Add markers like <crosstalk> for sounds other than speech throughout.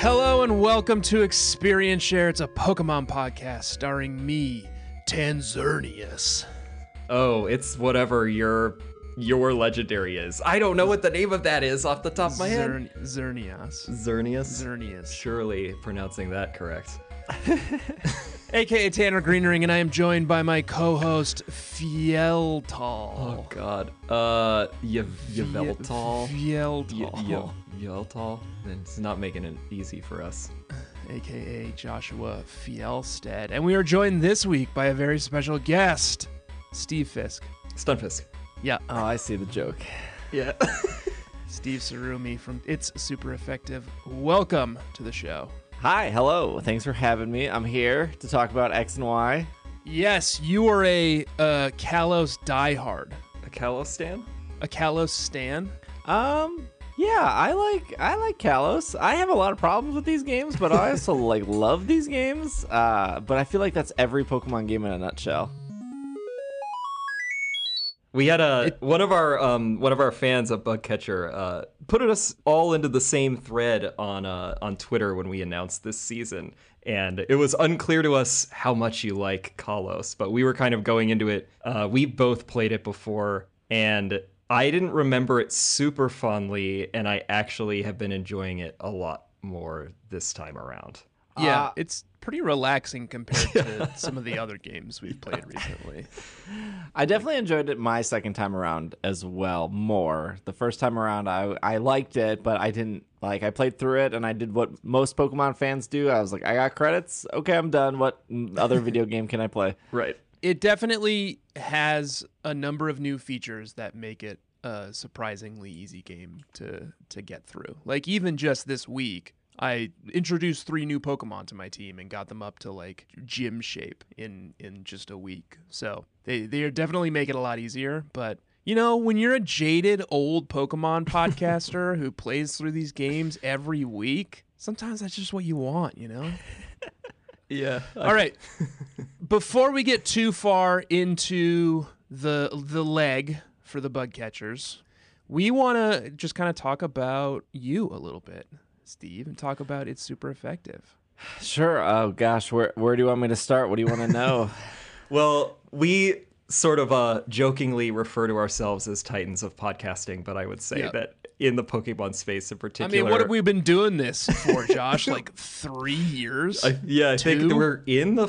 Hello and welcome to Experience Share. It's a Pokemon podcast starring me, Tanzernius. Oh, it's whatever your your legendary is. I don't know what the name of that is off the top of my head. Zern- Zernias. Xerneas. Zernius. Surely pronouncing that correct. <laughs> AKA Tanner Greenring, and I am joined by my co host, Fieltal. Oh God. Uh, Yav- Yaveltal. Fieltal. Yaveltal. It's not making it easy for us. <sighs> AKA Joshua Fielstead. And we are joined this week by a very special guest, Steve Fisk. Stunfisk. Yeah, Oh, I see the joke. Yeah. <laughs> Steve Sarumi from It's Super Effective. Welcome to the show. Hi, hello. Thanks for having me. I'm here to talk about X and Y. Yes, you are a uh, Kalos diehard. A Kalos Calostan? A Kalos stan. Um, yeah, I like I like Kalos. I have a lot of problems with these games, but I also <laughs> like love these games. Uh, but I feel like that's every Pokemon game in a nutshell. We had a one of our um one of our fans, a Bugcatcher, uh, put us all into the same thread on uh on Twitter when we announced this season, and it was unclear to us how much you like Kalos, but we were kind of going into it. Uh, we both played it before, and I didn't remember it super fondly, and I actually have been enjoying it a lot more this time around. Yeah, Uh, it's pretty relaxing compared to <laughs> some of the other games we've played recently. I definitely enjoyed it my second time around as well. More the first time around, I I liked it, but I didn't like. I played through it and I did what most Pokemon fans do. I was like, I got credits. Okay, I'm done. What other <laughs> video game can I play? Right. It definitely has a number of new features that make it a surprisingly easy game to to get through. Like even just this week, I introduced three new Pokemon to my team and got them up to like gym shape in in just a week. So they they definitely make it a lot easier, but you know, when you're a jaded old Pokemon <laughs> podcaster who plays through these games every week, sometimes that's just what you want, you know? <laughs> Yeah. All right. <laughs> Before we get too far into the the leg for the bug catchers, we want to just kind of talk about you a little bit, Steve, and talk about it's super effective. <sighs> Sure. Oh gosh, where where do you want me to start? What do you want to <laughs> know? Well, we sort of uh, jokingly refer to ourselves as titans of podcasting, but I would say Yeah. that in the Pokemon space in particular. I mean, what have we been doing this for, Josh? like three years? <laughs> I- yeah, I think we're in the.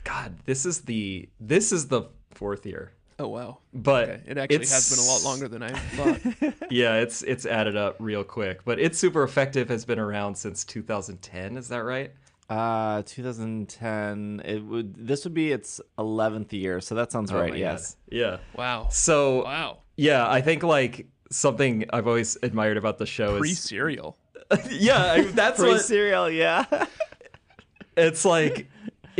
F- God, this is the this is the fourth year, oh wow. but Okay. It actually has been a lot longer than I <laughs> thought. Yeah, it's it's added up real quick, but it's super effective. Has been around since 2010. Is that right? Uh, 2010. It would. This would be its 11th year, so that sounds Oh right. Yes. God. Yeah. Wow. So Wow. yeah, I think like something I've always admired about the show is Pre is cereal. <laughs> yeah, I, that's Free what cereal. Yeah. <laughs> it's like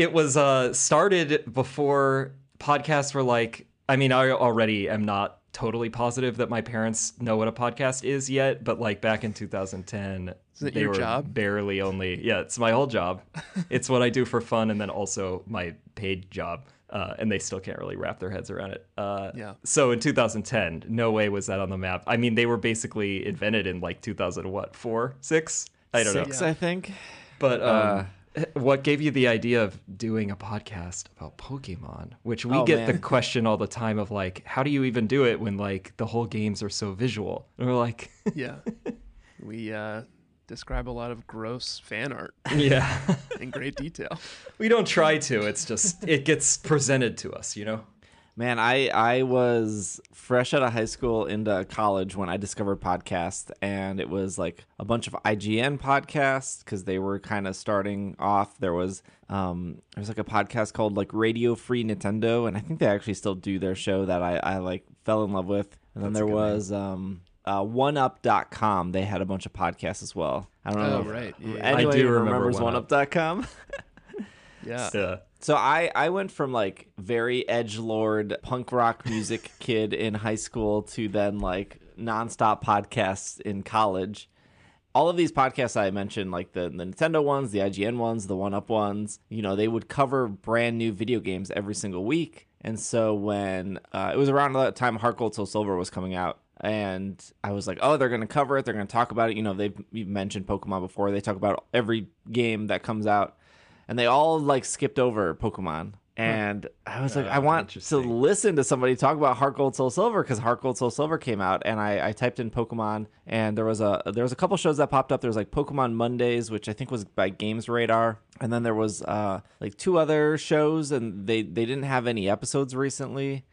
it was uh started before podcasts were like i mean i already am not totally positive that my parents know what a podcast is yet but like back in 2010 Is it they your were job? barely only yeah it's my whole job <laughs> it's what i do for fun and then also my paid job uh, and they still can't really wrap their heads around it. Uh, Yeah. So in 2010, no way was that on the map. I mean, they were basically invented in like 2000 what four six? I don't know. Six, I think. But um, Uh, <laughs> what gave you the idea of doing a podcast about Pokemon? Which we Oh, get the question all the time of like, how do you even do it when like the whole games are so visual? <laughs> And we're like, Yeah. <laughs> we uh, describe a lot of gross fan art yeah, in great detail. we don't try to. It's just it gets presented to us, you know. Man, I I was fresh out of high school into college when I discovered podcasts, and it was like a bunch of IGN podcasts because they were kind of starting off. There was um there was like a podcast called like Radio Free Nintendo, and I think they actually still do their show that I I like fell in love with. And then That's there name. was um uh, OneUp.com. They had a bunch of podcasts as well. I don't know. Oh, if right. Yeah. Anyone I do remember remembers OneUp. OneUp.com. <laughs> Yeah. Yeah. So I I went from like very edge lord punk rock music <laughs> kid in high school to then like nonstop podcasts in college. All of these podcasts I mentioned, like the, the Nintendo ones, the IGN ones, the One Up ones, you know, they would cover brand new video games every single week. And so when uh, it was around the time Gold Soul Silver was coming out, and I was like, oh, they're going to cover it. They're going to talk about it. You know, they've mentioned Pokemon before. They talk about every game that comes out, and they all like skipped over Pokemon. And I was like, I Uh, want to listen to somebody talk about Heart Gold Soul Silver because Heart Gold Soul Silver came out, and I, I typed in Pokemon, and there was a there was a couple shows that popped up. There was like Pokemon Mondays, which I think was by Games Radar, and then there was uh like two other shows, and they they didn't have any episodes recently.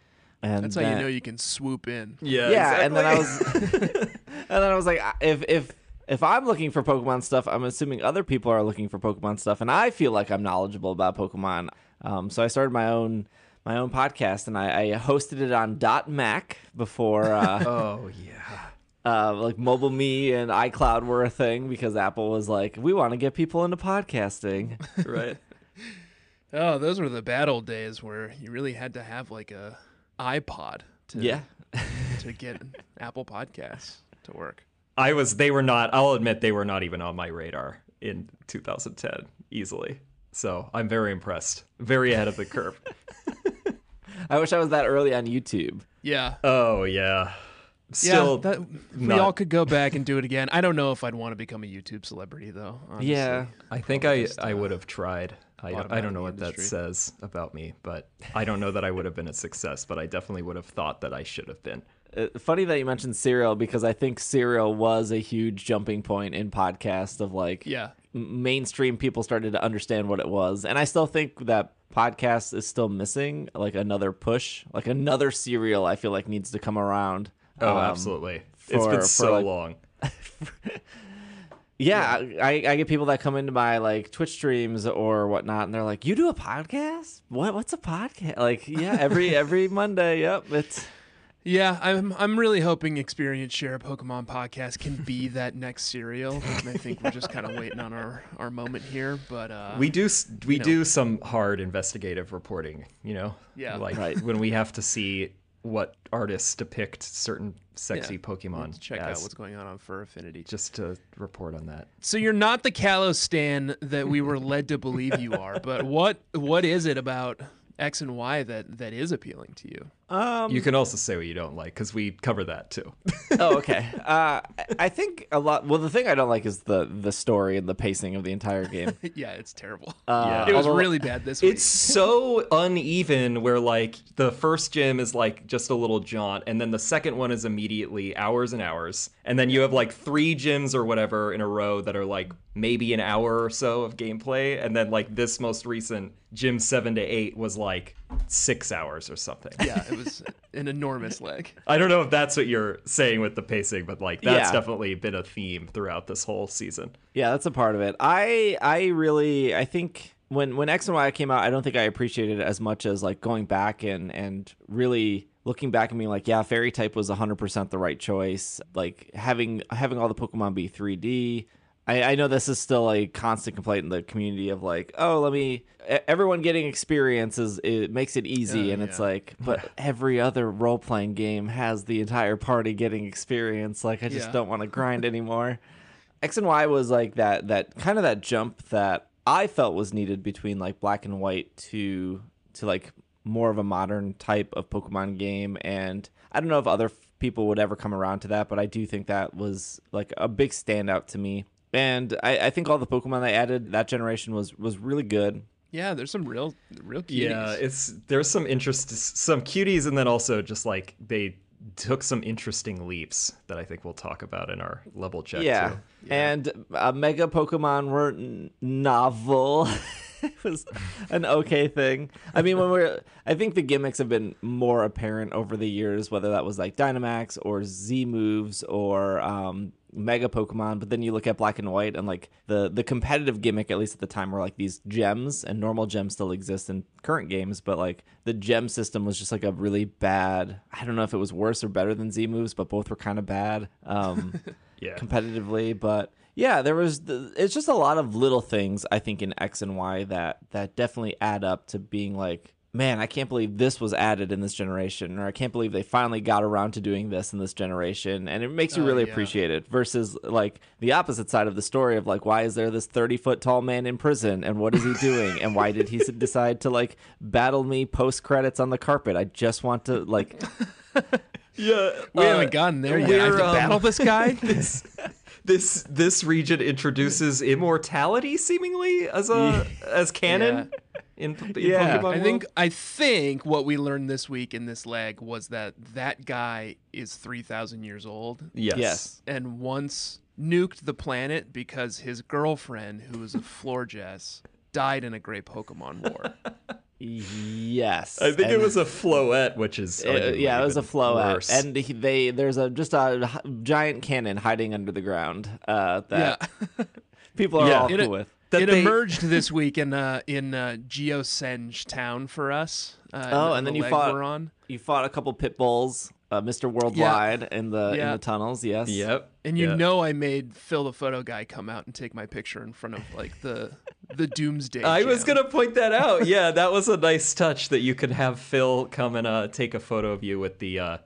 And That's how you know you can swoop in. Yeah, yeah, and then I was, <laughs> and then I was like, if if if I'm looking for Pokemon stuff, I'm assuming other people are looking for Pokemon stuff, and I feel like I'm knowledgeable about Pokemon. Um, so I started my own my own podcast, and I, I hosted it on .Mac before uh, <laughs> oh yeah. <laughs> uh, like Mobile Me and iCloud were a thing because Apple was like, we want to get people into podcasting. <laughs> Right. Oh, those were the bad old days where you really had to have like a iPod to yeah, to get Apple Podcasts to work. I was. They were not. I'll admit they were not even on my radar in 2010 easily. So I'm very impressed. Very ahead of the curve. <laughs> <laughs> I wish I was that early on YouTube. Yeah. Oh yeah. Still. yeah, that, if we not- all could go back and do it again. I don't know if I'd want to become a YouTube celebrity though. honestly. Yeah. I think I Just, I uh, would have tried. I don't, I don't know the what that says about me, but I don't know that I would have been a success, but I definitely would have thought that I should have been. Uh, funny that you mentioned Serial because I think Serial was a huge jumping point in podcast of like Yeah. mainstream people started to understand what it was, and I still think that podcast is still missing like another push, like another Serial. I feel like needs to come around. Oh, Um, absolutely. it's been for, so like- long. <laughs> Yeah, I, I get people that come into my like Twitch streams or whatnot, and they're like, "You do a podcast? What? What's a podcast?" Like, yeah, every every Monday. Yep, it's Yeah, I'm I'm really hoping Experience Share Pokemon podcast can be <laughs> that next serial. And I think we're just kind of waiting on our, our moment here, but uh we do s- we know. do some hard investigative reporting, you know? Yeah. Like Right. when we have to see what artists depict certain sexy Yeah. Pokemon to check as, out what's going on on Fur Affinity. just to report on that. So you're not the Kalos stan that we were led to believe you are, but what what is it about X and Y that that is appealing to you? Um. You can also say what you don't like because we cover that too. <laughs> oh, okay. <laughs> Uh, I- I think a lot. Well, the thing I don't like is the the story and the pacing of the entire game. <laughs> yeah, it's terrible. Uh, it was although- really bad this week. It's so uneven where like the first gym is like just a little jaunt and then the second one is immediately hours and hours and then you have like three gyms or whatever in a row that are like maybe an hour or so of gameplay and then like this most recent gym 7 to 8 was like 6 hours or something. yeah, it was an enormous leg. <laughs> I don't know if that's what you're saying with the pacing but like that's Yeah. definitely been a theme throughout this whole season. Yeah, that's a part of it. I I really I think when when X and Y came out, I don't think I appreciated it as much as like going back and and really looking back and being like, yeah, fairy type was 100% the right choice. Like having having all the Pokemon be 3D. I, I know this is still a constant complaint in the community of like, oh, let me. Everyone getting experience is it makes it easy, Oh, and it's like, but <laughs> every other role playing game has the entire party getting experience. Like, I just Yeah. don't want to <laughs> grind anymore. X and Y was like that that kind of that jump that I felt was needed between like black and white to to like more of a modern type of Pokemon game and I don't know if other f- people would ever come around to that but I do think that was like a big standout to me and I, I think all the Pokemon they added that generation was was really good Yeah, there's some real real cuties. Yeah, it's there's some interest, some cuties, and then also just like they took some interesting leaps that I think we'll talk about in our level check. yeah. too. And uh, Mega Pokemon were n- novel. <laughs> <laughs> it was an okay thing. I mean, when we're, I think the gimmicks have been more apparent over the years, whether that was like Dynamax or Z moves or um, Mega Pokemon. But then you look at Black and White, and like the the competitive gimmick, at least at the time, were like these gems, and normal gems still exist in current games, but like the gem system was just like a really bad. I don't know if it was worse or better than Z moves, but both were kind of bad. Um, <laughs> Yeah. competitively but yeah there was the, it's just a lot of little things i think in x and y that that definitely add up to being like man i can't believe this was added in this generation or i can't believe they finally got around to doing this in this generation and it makes you Oh, really yeah. appreciate it versus like the opposite side of the story of like why is there this 30 foot tall man in prison and what is he doing and why did he <laughs> decide to like battle me post credits on the carpet i just want to like <laughs> Yeah, We uh, haven't gotten there yet. I have to um, battle this guy. <laughs> this this this region introduces immortality seemingly as a as canon in, in Yeah. Pokemon I think. I think what we learned this week in this leg was that that guy is three thousand years old yes. Yes. and once nuked the planet because his girlfriend, who was a Florges, died in a great Pokemon war. <laughs> Yes. I think it was a floette, which is Uh, arguably yeah, it was a even flow out, worse. and he, they there's a just a giant cannon hiding under the ground uh, that yeah. <laughs> people are Yeah. all It- cool with. That it they- emerged this week in uh, in uh, Geosenge Town for us. Uh, Oh, in and the then you fought- we're on. You fought a couple pit bulls, uh, Mr. Worldwide, in the in the tunnels. Yes. Yep. And you yeah. know I made Phil the photo guy come out and take my picture in front of like the the Doomsday. I was gonna point that out. Yeah, that was a nice touch that you could have Phil come and uh, take a photo of you with the uh,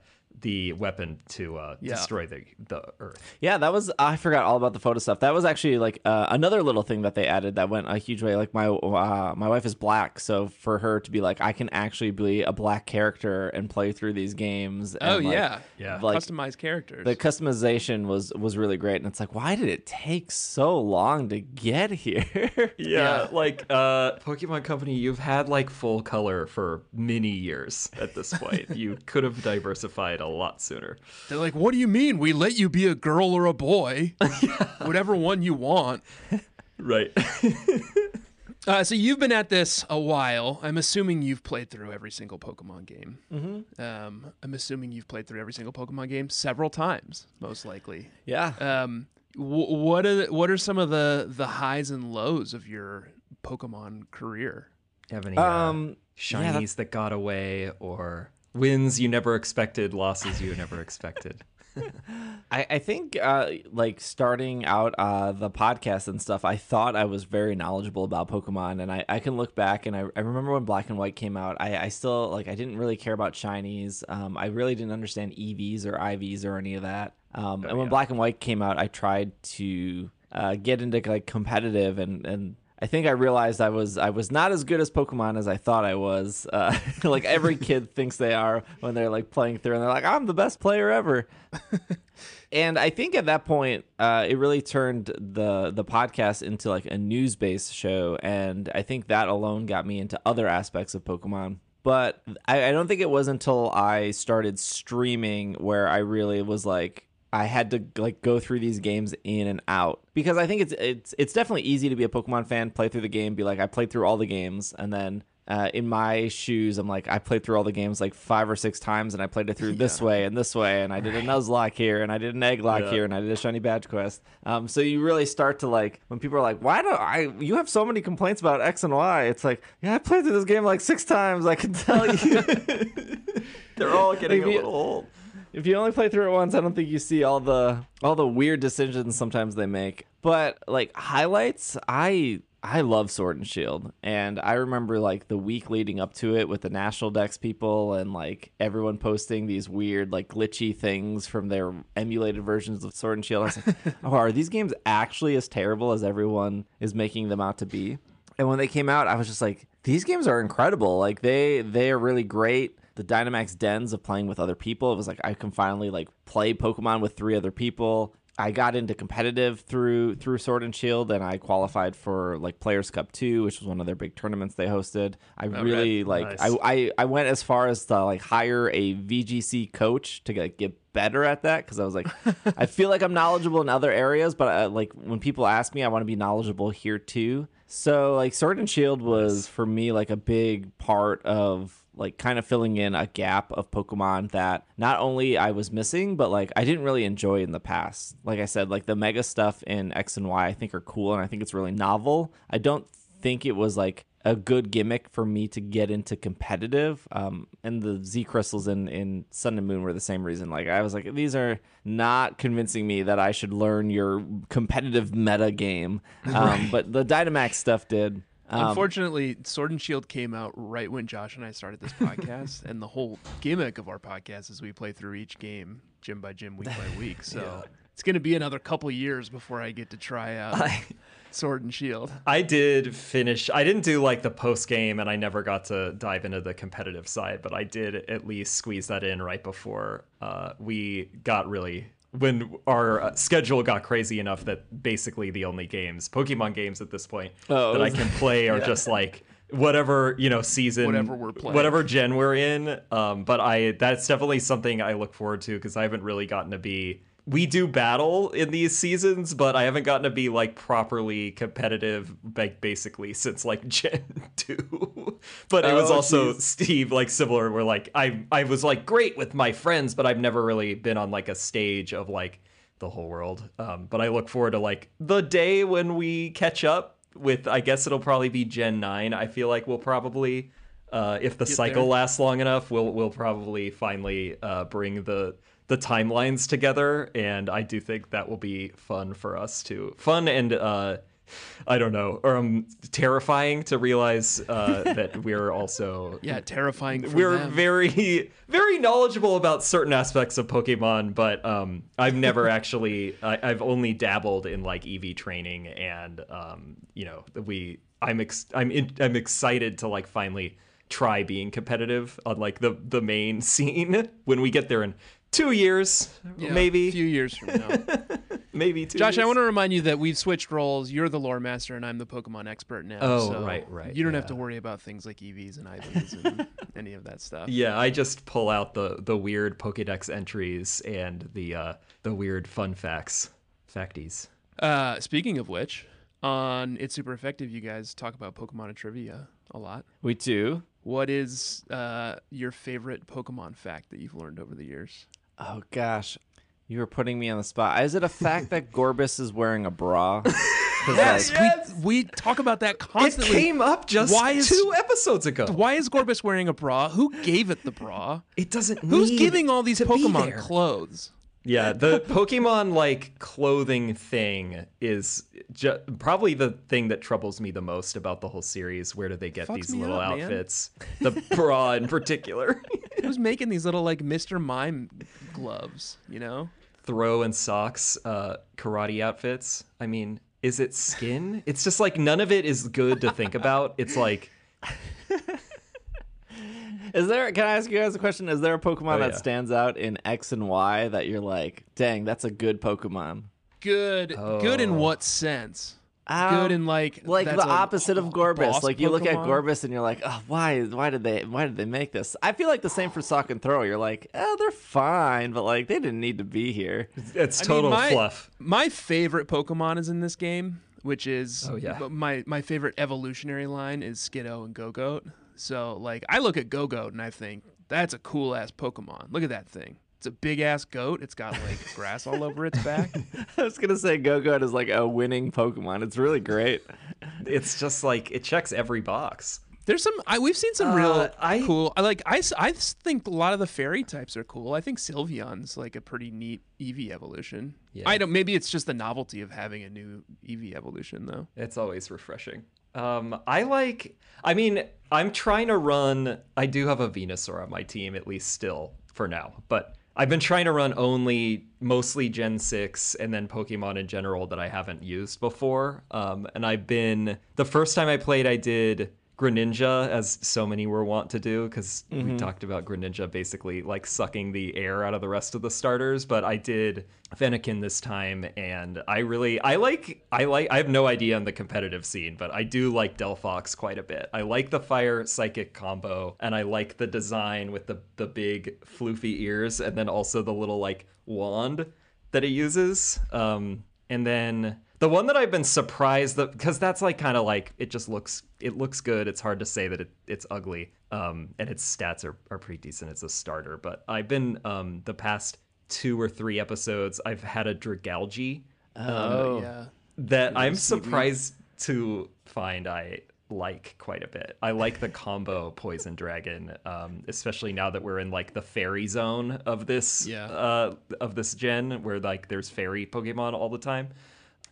the weapon to uh, Yeah. destroy the the Earth. Yeah, that was. I forgot all about the photo stuff. That was actually like uh, another little thing that they added that went a huge way. Like my uh, my wife is black, so for her to be like, I can actually be a black character and play through these games. Oh and, like, yeah, Yeah. Like, customized characters. the customization was was really great, and it's like, why did it take so long to get <laughs> here? Yeah, like uh, Pokemon Company, you've had like full color for many years at this point. <laughs> you could have diversified a lot sooner. They're like, what do you mean? We let you be a girl or a boy, <laughs> <laughs> whatever one you want. Right. <laughs> Uh, so you've been at this a while. I'm assuming you've played through every single Pokemon game. Mm-hmm. Um, I'm assuming you've played through every single Pokemon game several times, most likely. yeah. Um, wh- what are what are some of the the highs and lows of your Pokemon career? have any uh, Um, yeah, shinies that got away or wins you never expected, losses you never expected? <laughs> I, I think uh, like starting out uh, the podcast and stuff, I thought I was very knowledgeable about Pokemon, and I, I can look back and I, I remember when Black and White came out, I, I still like I didn't really care about shinies. Um, I really didn't understand EVs or IVs or any of that. Um, and when yeah. Black and White came out, I tried to uh, get into like competitive and and. I think I realized I was I was not as good as Pokemon as I thought I was. Uh, <laughs> like every <laughs> kid thinks they are when they're like playing through, and they're like, "I'm the best player ever." <laughs> and I think at that point, uh, it really turned the the podcast into like a news based show, and I think that alone got me into other aspects of Pokemon. But I, I don't think it was until I started streaming where I really was like. I had to like go through these games in and out because I think it's it's it's definitely easy to be a Pokemon fan, play through the game, be like I played through all the games, and then uh, in my shoes, I'm like I played through all the games like five or six times, and I played it through this way and this way, and I did a Nuzlocke here, and I did an Egglock Yeah. here, and I did a Shiny Badge Quest. Um, so you really start to like when people are like, "Why do I? You have so many complaints about X and Y." It's like, yeah, I played through this game like six times. I can tell you. <laughs> They're all getting a little old. If you only play through it once, I don't think you see all the all the weird decisions sometimes they make. But like highlights, I I love Sword and Shield, and I remember like the week leading up to it with the National Dex people and like everyone posting these weird like glitchy things from their emulated versions of Sword and Shield. I was like, <laughs> oh, are these games actually as terrible as everyone is making them out to be? And when they came out, I was just like, these games are incredible. Like they they are really great. The Dynamax dens of playing with other people. It was like I can finally like play Pokemon with three other people. I got into competitive through through Sword and Shield, and I qualified for like Players Cup two, which was one of their big tournaments they hosted. I really like. Nice. I, I I went as far as to like hire a VGC coach to like, get better at that because I was like, <laughs> I feel like I'm knowledgeable in other areas, but uh, like when people ask me, I want to be knowledgeable here too. So like Sword and Shield was for me like a big part of like kind of filling in a gap of Pokemon that not only I was missing, but like I didn't really enjoy in the past. Like I said, like the mega stuff in X and Y I think are cool and I think it's really novel. I don't think it was like a good gimmick for me to get into competitive. Um, and the Z crystals in, in Sun and Moon were the same reason. Like I was like, these are not convincing me that I should learn your competitive meta game. <laughs> Um, but the Dynamax stuff did. Um, Unfortunately, Sword and Shield came out right when Josh and I started this podcast, <laughs> and the whole gimmick of our podcast is we play through each game, gym by gym, week by week. <laughs> So it's going to be another couple years before I get to try out Sword and Shield. I did finish. I didn't do like the post game, and I never got to dive into the competitive side. But I did at least squeeze that in right before uh, we got really when our uh, schedule got crazy enough that basically the only games, Pokemon games at this point, Oh, that I can <laughs> play are just like whatever you know season, Whatever we're playing. whatever gen we're in. Um, but I that's definitely something I look forward to because I haven't really gotten to be. We do battle in these seasons, but I haven't gotten to be like properly competitive, like basically since like <laughs> Gen two. But it was Oh, also jeez. Steve, like similar. Where like I I was like great with my friends, but I've never really been on like a stage of like the whole world. Um, but I look forward to like the day when we catch up with. I guess it'll probably be Gen nine. I feel like we'll probably. Uh, if the Get cycle there. lasts long enough, we'll we'll probably finally uh, bring the the timelines together, and I do think that will be fun for us to fun and uh, I don't know, um, terrifying to realize uh, <laughs> that we're also Yeah, terrifying. For we're them. very very knowledgeable about certain aspects of Pokemon, but um, I've never <laughs> actually I, I've only dabbled in like EV training, and um, you know we I'm ex- I'm in, I'm excited to like finally try being competitive on like the the main <laughs> scene when we get there in two years, Yeah, maybe a few years from now. <laughs> maybe two. Josh, I want to remind you that we've switched roles. You're the lore master, and I'm the Pokemon expert now. Oh, so right, right, You don't have to worry about things like EVs and IVs and <laughs> any of that stuff. Yeah, I just pull out the the weird Pokédex entries and the uh, the weird fun facts, facties. Uh, speaking of which, on It's Super Effective, you guys talk about Pokemon and trivia a lot. We do. What is uh, your favorite Pokemon fact that you've learned over the years? Oh gosh, you were putting me on the spot. Is it a fact that Gorbis is wearing a bra? <laughs> Yes, like, we we talk about that constantly. It came up just Why is- two episodes ago. Why is Gorbis wearing a bra? Who gave it the bra? It doesn't. Who's need giving all these Pokemon clothes? Yeah, the <laughs> Pokemon like clothing thing is ju- probably the thing that troubles me the most about the whole series. Where do they get Fucks these little up, man. outfits? <laughs> The bra in particular. <laughs> Who's making these little like Mr. Mime gloves? You know? Throh and Sawk's, uh, karate outfits. I mean, is it skin? It's just like none of it is good to think about. It's like is there? Can I ask you guys a question? Is there a Pokemon Oh, that yeah. stands out in X and Y that you're like, dang, that's a good Pokemon? Good. Good in Oh. what sense? Um, good in like like that's the a opposite of Gorbis. Like you look at Pokemon? Gorbis and you're like, oh, why? Why did they? Why did they make this? I feel like the same for Sawk and Throh. You're like, oh, they're fine, but like they didn't need to be here. it's I mean, total my- fluff. My favorite Pokemon is in this game, which is Oh, yeah. my my favorite evolutionary line is Skiddo and Gogoat. So like I look at Go Gogoat and I think that's a cool ass Pokemon. Look at that thing. It's a big ass goat. It's got like <laughs> grass all over its back. <laughs> I was gonna say Gogoat is like a winning Pokemon. It's really great. It's just like it checks every box. There's some I, we've seen some real Uh, I- cool. I like I, s- I think a lot of the fairy types are cool. I think Sylveon's like a pretty neat Eevee evolution. Yeah. I don't. Maybe it's just the novelty of having a new Eevee evolution though. It's always refreshing. Um, I like. I mean, I'm trying to run. I do have a Venusaur on my team, at least still for now. But I've been trying to run only mostly Gen six and then Pokemon in general that I haven't used before. Um, and I've been the first time I played, I did. Greninja, as so many were wont to do, because we talked about Greninja basically like sucking the air out of the rest of the starters. But I did Fennekin this time, and I really, I like, I like, I have no idea on the competitive scene, but I do like Delphox quite a bit. I like the fire psychic combo, and I like the design with the the big floofy ears, and then also the little like wand that it uses. Um, and then the one that I've been surprised that because that's like kind of like it just looks it looks good. It's hard to say that it, it's ugly. Um, and its stats are, are pretty decent. It's a starter, but I've been um the past two or three episodes I've had a Dragalge Oh, yeah. that I'm surprised to find I like quite a bit. I like the combo <laughs> Poison Dragon, um, especially now that we're in like the fairy zone of this Yeah. uh, of this gen, where like there's fairy Pokemon all the time.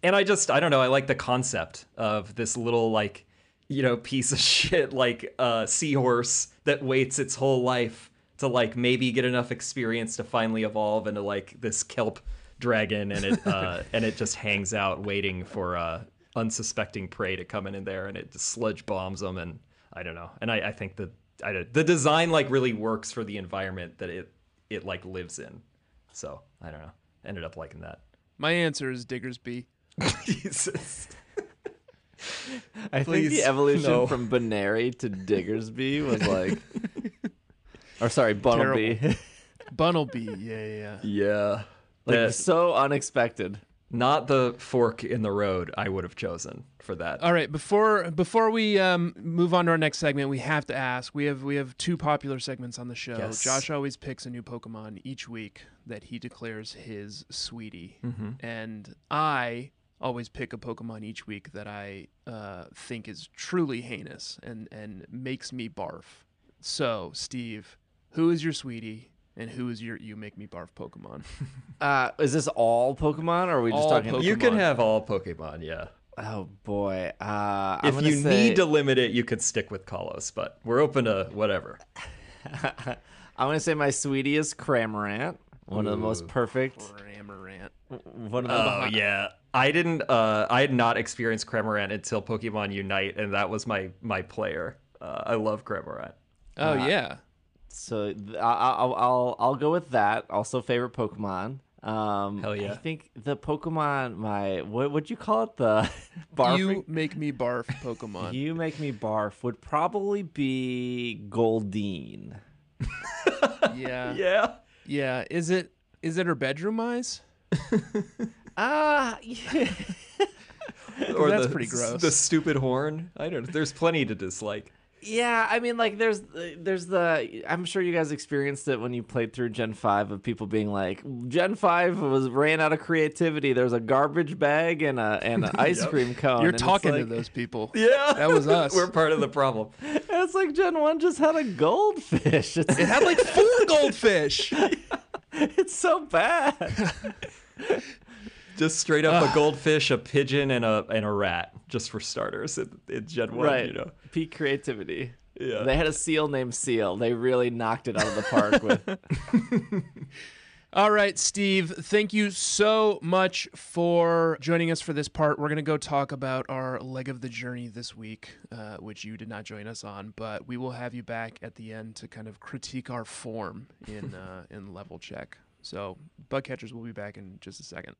And I just I don't know. I like the concept of this little like you know piece of <laughs> shit like uh, seahorse that waits its whole life to like maybe get enough experience to finally evolve into like this kelp dragon and it uh, <laughs> and it just hangs out waiting for uh unsuspecting prey to come in, in there and it just sludge bombs them and I don't know. And I, I think that I don't, the design like really works for the environment that it it like lives in. So I don't know. Ended up liking that. My answer is Diggersby. <laughs> Jesus. I think the evolution no. from Banary to Diggersby was like, <laughs> or sorry, Bunnelby, <laughs> Bunnelby. Yeah, yeah, yeah. Yeah. like so unexpected. not the fork in the road I would have chosen for that. All right, before before we um, move on to our next segment, we have to ask. We have we have two popular segments on the show. Yes. Josh always picks a new Pokemon each week that he declares his sweetie, Mm-hmm. and I always pick a Pokemon each week that I uh, think is truly heinous and and makes me barf. So, Steve, who is your sweetie, and who is your you make me barf Pokemon? <laughs> Uh, is this all Pokemon, or are we just All talking? Pokemon. You can have all Pokemon, yeah. Oh boy. Uh, if you say- need to limit it, you could stick with Kalos, but we're open to whatever. <laughs> I'm gonna say my sweetie is Cramorant, one of the most perfect. Cramorant. One of the Oh yeah, I didn't. Uh, I had not experienced Cramorant until Pokemon Unite, and that was my my player. Uh, I love Cramorant. Oh Uh, yeah. So I- I'll I'll I'll go with that. Also, favorite Pokemon. Um, Hell yeah. I think the Pokemon my what would you call it the <laughs> barfing. You make me barf <laughs> Pokemon. You make me barf would probably be Goldeen. <laughs> yeah. Yeah. Yeah, is it is it her bedroom eyes? Ah, <laughs> yeah. Or <laughs> That's the, pretty gross. The stupid horn. I don't. know. There's plenty to dislike. yeah. I mean, like, there's there's the. I'm sure you guys experienced it when you played through Gen Five of people being like, Gen Five was ran out of creativity. There's a garbage bag and a and an <laughs> ice Yep. cream cone. You're and it's talking to those people. Yeah, That was us. We're part of the problem. And it's like Gen One just had a goldfish. It's It had like four goldfish. it's so bad. Just straight up a goldfish, a pigeon, and a and a rat, just for starters. In, in Gen One, right. you know. Peak creativity. Yeah. They had a seal named Seal. They really knocked it out of the park <laughs> with. All right, Steve, thank you so much for joining us for this part. We're going to go talk about our leg of the journey this week, uh, which you did not join us on, but we will have you back at the end to kind of critique our form in uh, in level check. So, bug catchers will be back in just a second.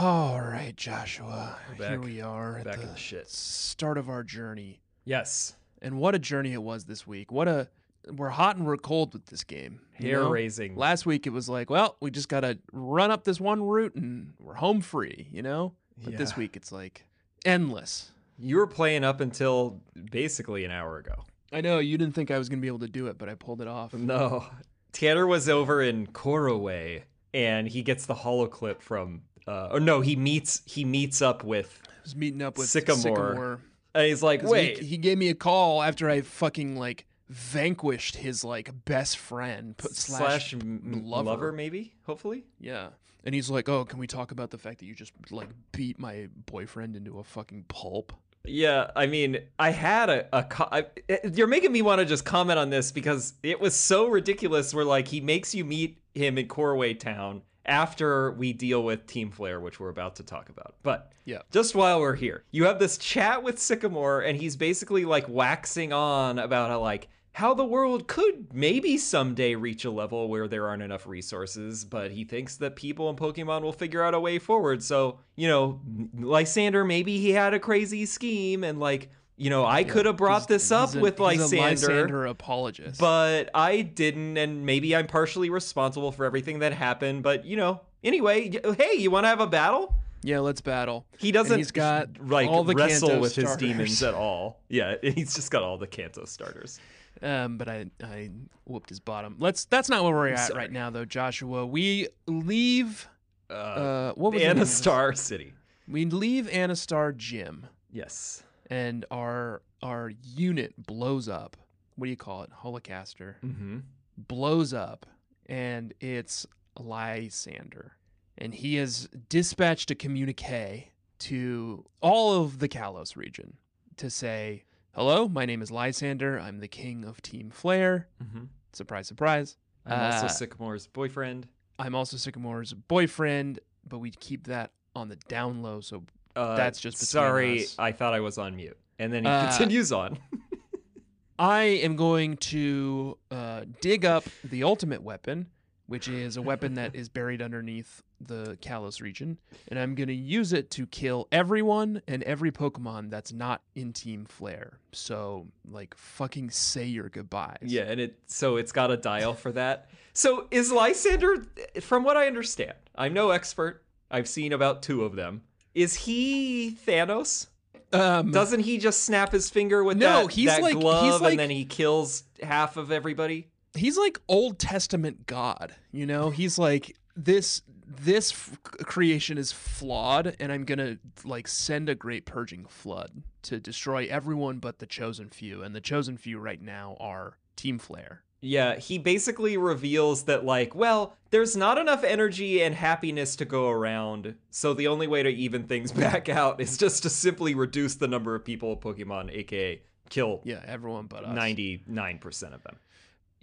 All right, Joshua. We're Here we are at Back the in the shit. start of our journey. Yes. And what a journey it was this week. What a we're hot and we're cold with this game. Hair know? raising. Last week it was like, well, we just gotta run up this one route and we're home free, you know? But this week it's like endless. You were playing up until basically an hour ago. I know you didn't think I was gonna be able to do it, but I pulled it off. No. Tanner was over in Couriway and he gets the Holo Clip from uh or no, he meets he meets up with was meeting up with Sycamore. Sycamore. and he's like, "Wait, he, he gave me a call after I fucking like vanquished his like best friend put, slash, slash, m- lover. lover. maybe, hopefully." Yeah. And he's like, "Oh, can we talk about the fact that you just like beat my boyfriend into a fucking pulp?" Yeah, I mean, I had a, a co- I, eh, you're making me want to just comment on this because it was so ridiculous where like he makes you meet him in Couriway Town after we deal with Team Flare, which we're about to talk about. But Yeah. just while we're here, you have this chat with Sycamore and he's basically like waxing on about how like how the world could maybe someday reach a level where there aren't enough resources, but he thinks that people and Pokemon will figure out a way forward. So, you know, Lysandre, maybe he had a crazy scheme and like, you know, I could have brought this up a- with Lysandre, Lysandre apologist. but I didn't, and maybe I'm partially responsible for everything that happened. But, you know, anyway, hey, you want to have a battle? yeah, let's battle. He doesn't he's got like all the wrestle Kanto with his demons at all. Yeah, <laughs> he's just got all the Kanto starters. Um, but I I whooped his bottom. Let's. That's not where we're at Sorry. right now, though, Joshua. We leave. Uh, Uh, what was the name of this? Anistar City. We leave Anistar Gym, Yes. and our our unit blows up. What do you call it? Holocaster Mm-hmm. blows up, and it's Lysandre, and he has dispatched a communique to all of the Kalos region to say, "Hello, my name is Lysandre. I'm the king of Team Flare." Mm-hmm. Surprise, surprise. I'm also Uh, Sycamore's boyfriend. I'm also Sycamore's boyfriend. but we keep that on the down low. So Uh, That's just between sorry. us. I thought I was on mute, and then he Uh, continues on. <laughs> I am going to uh, dig up the ultimate weapon, which is a <laughs> weapon that is buried underneath the Kalos region, and I'm going to use it to kill everyone and every Pokemon that's not in Team Flare. So, like, fucking say your goodbyes. Yeah, and it so it's got a dial for that. So is Lysandre, from what I understand, I'm no expert. I've seen about two of them. Is he Thanos? Um, Doesn't he just snap his finger with No, that, he's that like- he's glove like- and then he kills half of everybody? He's like Old Testament God, you know? He's like this this f- creation is flawed and I'm going to like send a great purging flood to destroy everyone but the chosen few and the chosen few right now are Team Flare. Yeah, he basically reveals that, like, well, there's not enough energy and happiness to go around, so the only way to even things <laughs> back out is just to simply reduce the number of people Pokemon, aka kill Yeah, everyone but us. 99% of them.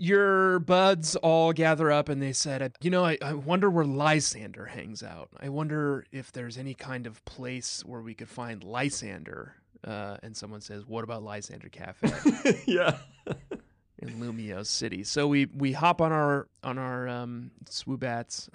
Your buds all gather up and they said, you know, I, I wonder where Lysandre hangs out. I wonder if there's any kind of place where we could find Lysandre. Uh, and someone says, what about Lysandre Cafe? <laughs> yeah. in Lumiose City. So we we hop on our on our um, swoobats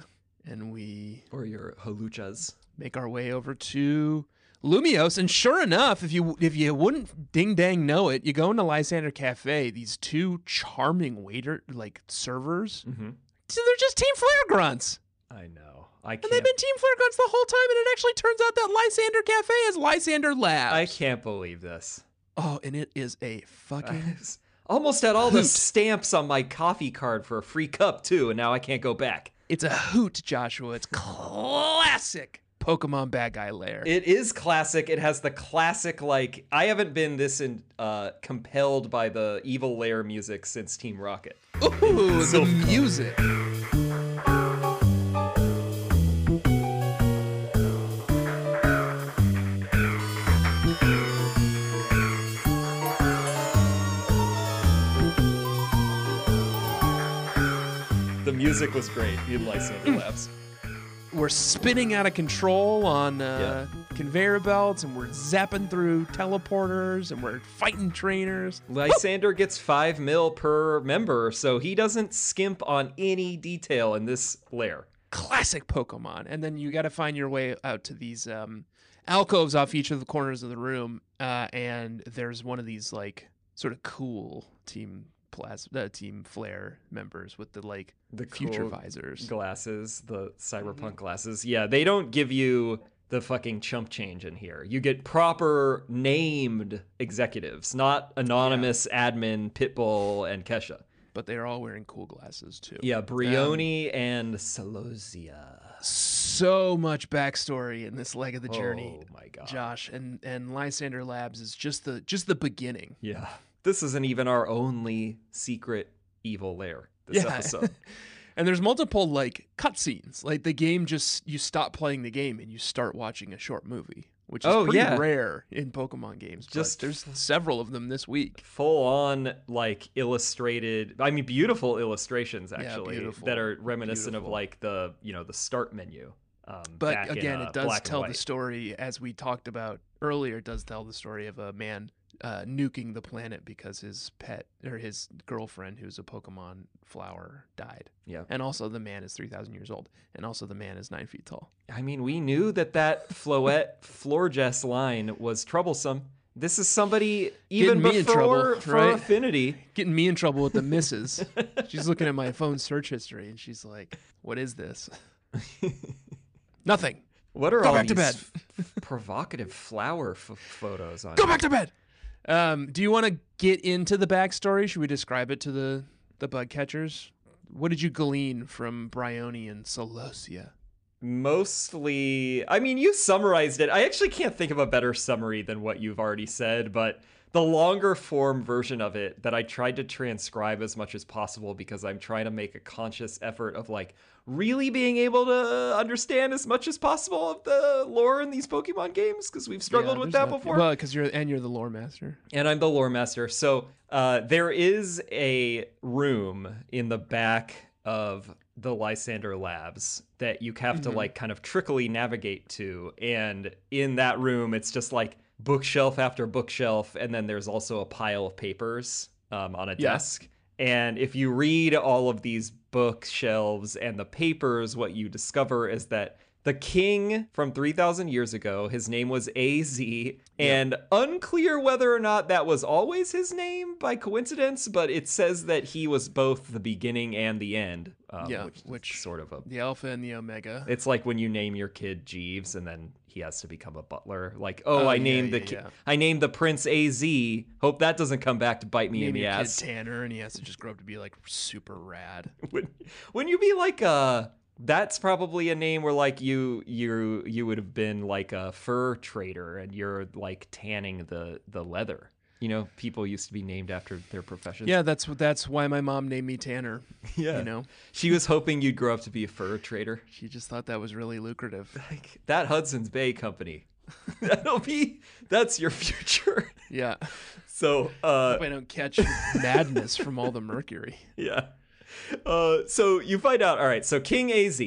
and we Or your Hawluchas. make our way over to Lumiose. And sure enough, if you if you wouldn't ding dang know it, you go into Lysandre Cafe. These two charming waiter like servers. Mm-hmm. So they're just Team Flare grunts. I know. I And can't. they've been Team Flare grunts the whole time, and it actually turns out that Lysandre Cafe is Lysandre Labs. I can't believe this. oh, and it is a fucking <laughs> almost had all the stamps on my coffee card for a free cup too, and now I can't go back. It's a hoot, Joshua. It's classic Pokemon Bad Guy Lair. It is classic. It has the classic like I haven't been this in, uh, compelled by the Evil Lair music since Team Rocket. Ooh, the music. The music was great in Lysandre <laughs> Labs. We're spinning out of control on uh, conveyor belts, and we're zapping through teleporters, and we're fighting trainers. Lysander gets five mil per member, so he doesn't skimp on any detail in this lair. Classic Pokemon. And then you got to find your way out to these um, alcoves off each of the corners of the room, uh, and there's one of these like sort of cool team plas- uh, team flare members with the like The future cool visors. glasses, the cyberpunk Mm-hmm. glasses. Yeah, they don't give you the fucking chump change in here. You get proper named executives, not anonymous admin Pitbull and Kesha. But they're all wearing cool glasses too. Yeah, Bryony and Celosia. so much backstory in this leg of the journey, Oh my god. Josh. And and Lysandre Labs is just the just the beginning. Yeah. This isn't even our only secret evil lair this Yeah. episode. <laughs> and there's multiple like cutscenes. Like the game just you stop playing the game and you start watching a short movie, which is Oh, pretty yeah. rare in Pokemon games. Just- there's several of them this week. Full on like illustrated I mean beautiful illustrations actually beautiful. that are reminiscent of like the you know the start menu. Um, But back in, again, uh, it does tell the story, as we talked about earlier. It does tell the story of a man uh, nuking the planet because his pet or his girlfriend, who's a Pokemon flower, died. Yeah. And also, the man is three thousand years old, and also the man is nine feet tall. I mean, we knew that that <laughs> Floette Florges line was troublesome. This is somebody even Getting me in before trouble, right? Affinity. Getting me in trouble with the missus. <laughs> she's looking at my phone search history, and she's like, "What is this?" <laughs> Nothing. What are Go all back to these bed. provocative flower f- photos on? Go here? back to bed. Um, do you want to get into the backstory? Should we describe it to the the bug catchers? What did you glean from Bryony and Celosia? Mostly, I mean, you summarized it. I actually can't think of a better summary than what you've already said, but the longer form version of it that I tried to transcribe as much as possible because I'm trying to make a conscious effort of like really being able to understand as much as possible of the lore in these Pokemon games because we've struggled Yeah, with that nothing- before. Well, because you're and you're the lore master. and I'm the lore master. So uh, there is a room in the back of the Lysandre Labs that you have to like kind of trickily navigate to. And in that room, it's just like bookshelf after bookshelf. And then there's also a pile of papers um, on a Yeah. desk. And if you read all of these bookshelves and the papers, what you discover is that the king from 3,000 years ago, his name was AZ, and unclear whether or not that was always his name by coincidence, but it says that he was both the beginning and the end. Um, Yeah, which, which- sort of a. The alpha and the omega. It's like when you name your kid Jeeves and then he has to become a butler. Like, oh, Oh, I yeah, named the yeah, ki- yeah. I named the prince AZ. Hope that doesn't come back to bite me in the ass. kid Tanner, and he has to just grow up to be like super rad. <laughs> Would wouldn't you be like uh that's probably a name where like you you you would have been like a fur trader and you're like tanning the the leather. You know, people used to be named after their professions. Yeah, that's. That's why my mom named me Tanner. <laughs> yeah. You know, She was hoping you'd grow up to be a fur trader. she just thought that was really lucrative. <laughs> Like that Hudson's Bay company. <laughs> That'll be that's your future. Yeah, So uh hope I don't catch madness from all the mercury. yeah. Uh, so you find out, all right, so King AZ,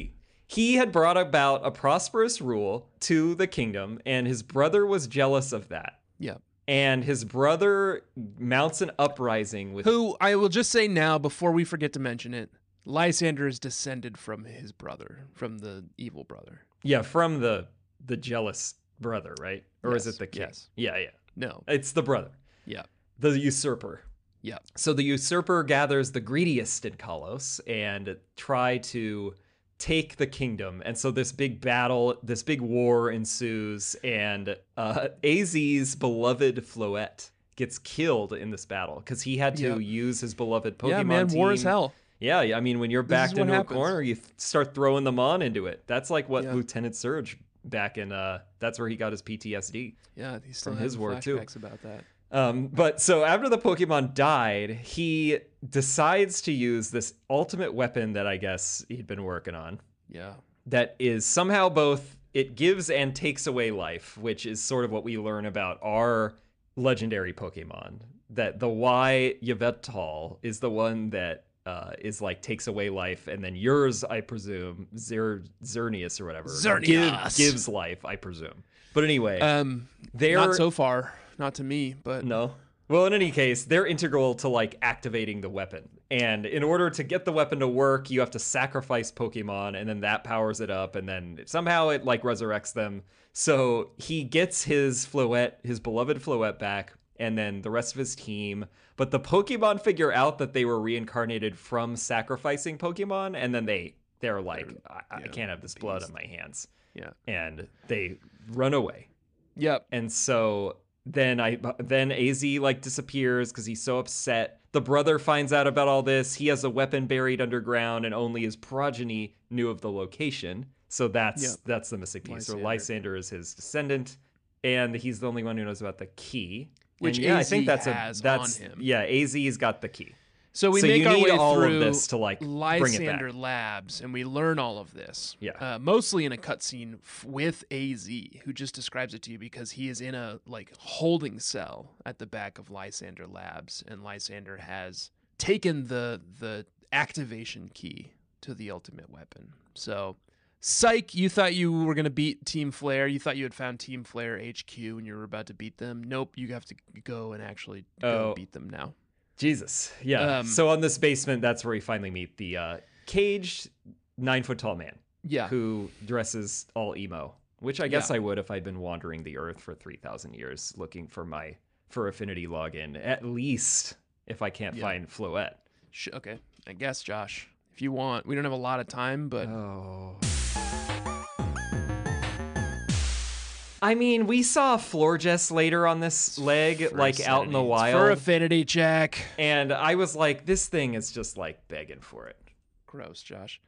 he had brought about a prosperous rule to the kingdom, and his brother was jealous of that. Yeah. And his brother mounts an uprising with. Who I will just say now, before we forget to mention it, Lysandre is descended from his brother, from the evil brother. Yeah, from the the jealous brother, right? Or is it the king? yes. Yeah, yeah. No. It's the brother, Yeah. the usurper. Yeah. So the usurper gathers the greediest in Kalos and try to take the kingdom. And so this big battle, this big war ensues, and uh, AZ's beloved Floette gets killed in this battle because he had to use his beloved Pokemon yeah, man, war is hell. Yeah, I mean, when you're backed into happens. a corner, you start throwing them on into it. That's like what Yeah. Lieutenant Surge back in. Uh, that's where he got his PTSD. Yeah, he still From his war, too. about that. Um, but so after the Pokemon died, he decides to use this ultimate weapon that I guess he'd been working on. Yeah. That is somehow both it gives and takes away life, which is sort of what we learn about our legendary Pokemon. That the Y Yveltal is the one that uh, is like takes away life, and then yours, I presume, Zer- Xerneas or whatever, Xerneas. give- gives life, I presume. But anyway, Um, they're not so far, not to me, but no. Well, in any case, they're integral to like activating the weapon. And in order to get the weapon to work, you have to sacrifice Pokemon and then that powers it up and then somehow it like resurrects them. So he gets his Floette, his beloved Floette back and then the rest of his team. But the Pokemon figure out that they were reincarnated from sacrificing Pokemon and then they they're like I, I yeah, can't have this blood on my hands. yeah. And they run away Yep. and so then I then AZ like disappears because he's so upset. The brother finds out about all this. He has a weapon buried underground, and only his progeny knew of the location. So that's Yep. that's the missing piece. So Lysandre. Lysandre is his descendant, and he's the only one who knows about the key. Which and yeah, I AZ think that's has a that's yeah. AZ's got the key. So we So make our way all of through this to, like, bring it Lysandre. Labs, and we learn all of this. Yeah. uh, mostly in a cutscene f- with Az, who just describes it to you because he is in a like holding cell at the back of Lysandre Labs, and Lysandre has taken the the activation key to the ultimate weapon. So. Psych, you thought you were going to beat Team Flare. You thought you had found Team Flare HQ and you were about to beat them. Nope, you have to go and actually go Oh. beat them now. Jesus. Yeah. Um, so on this basement, that's where we finally meet the uh, caged nine foot tall man. Yeah. who dresses all emo, which I guess Yeah. I would if I'd been wandering the earth for 3,000 years looking for my for affinity login, at least if I can't Yeah. find Floette. Sh- okay, I guess, Josh. If you want, we don't have a lot of time, but Oh. I mean, we saw Florges later on this leg, for like out in the affinity- wild. for affinity check. and I was like, this thing is just like begging for it. Gross, Josh.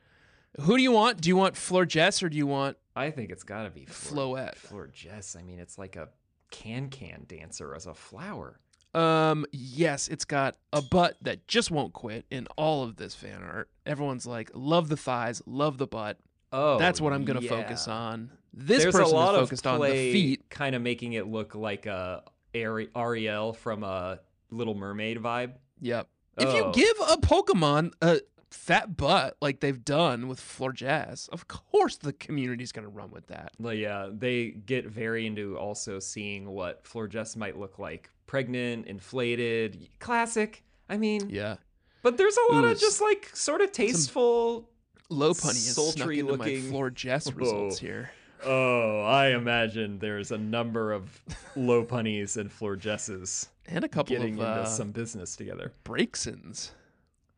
Who do you want? Do you want Florges or do you want I think it's got to be Flor- Floette? Florges. I mean, it's like a can can dancer as a flower. Um, yes, it's got a butt that just won't quit in all of this fan art. Everyone's like, love the thighs, love the butt. Oh, That's what I'm gonna yeah. focus on. This There's person a lot is focused of on the feet. kind of making it look like a Ari- Ariel from a Little Mermaid vibe. Yep. If you Oh. give a Pokemon a fat butt like they've done with Florges, of course the community's going to run with that. Well, yeah, they get very into also seeing what Florges might look like. Pregnant, inflated, classic. I mean, Yeah. but there's a lot Ooh, of just like sort of tasteful. Lopunny Sultry looking- my Florges results <laughs> here. Oh, I imagine there's a number of Lopunnies and Florgesses And a couple getting of uh, some business together. Braixens.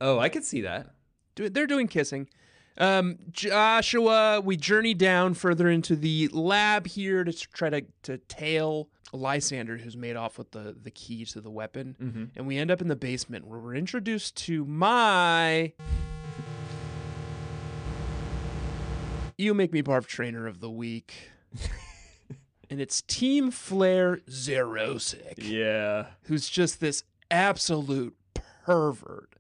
Oh, I could see that. Do- They're doing kissing. Um, Joshua, we journey down further into the lab here to try to, to tail Lysandre, who's made off with the, the key to the weapon. Mm-hmm. And we end up in the basement where we're introduced to my. You Make Me Barf Trainer of the Week. <laughs> and it's Team Flare Xerosic Yeah. who's just this absolute pervert.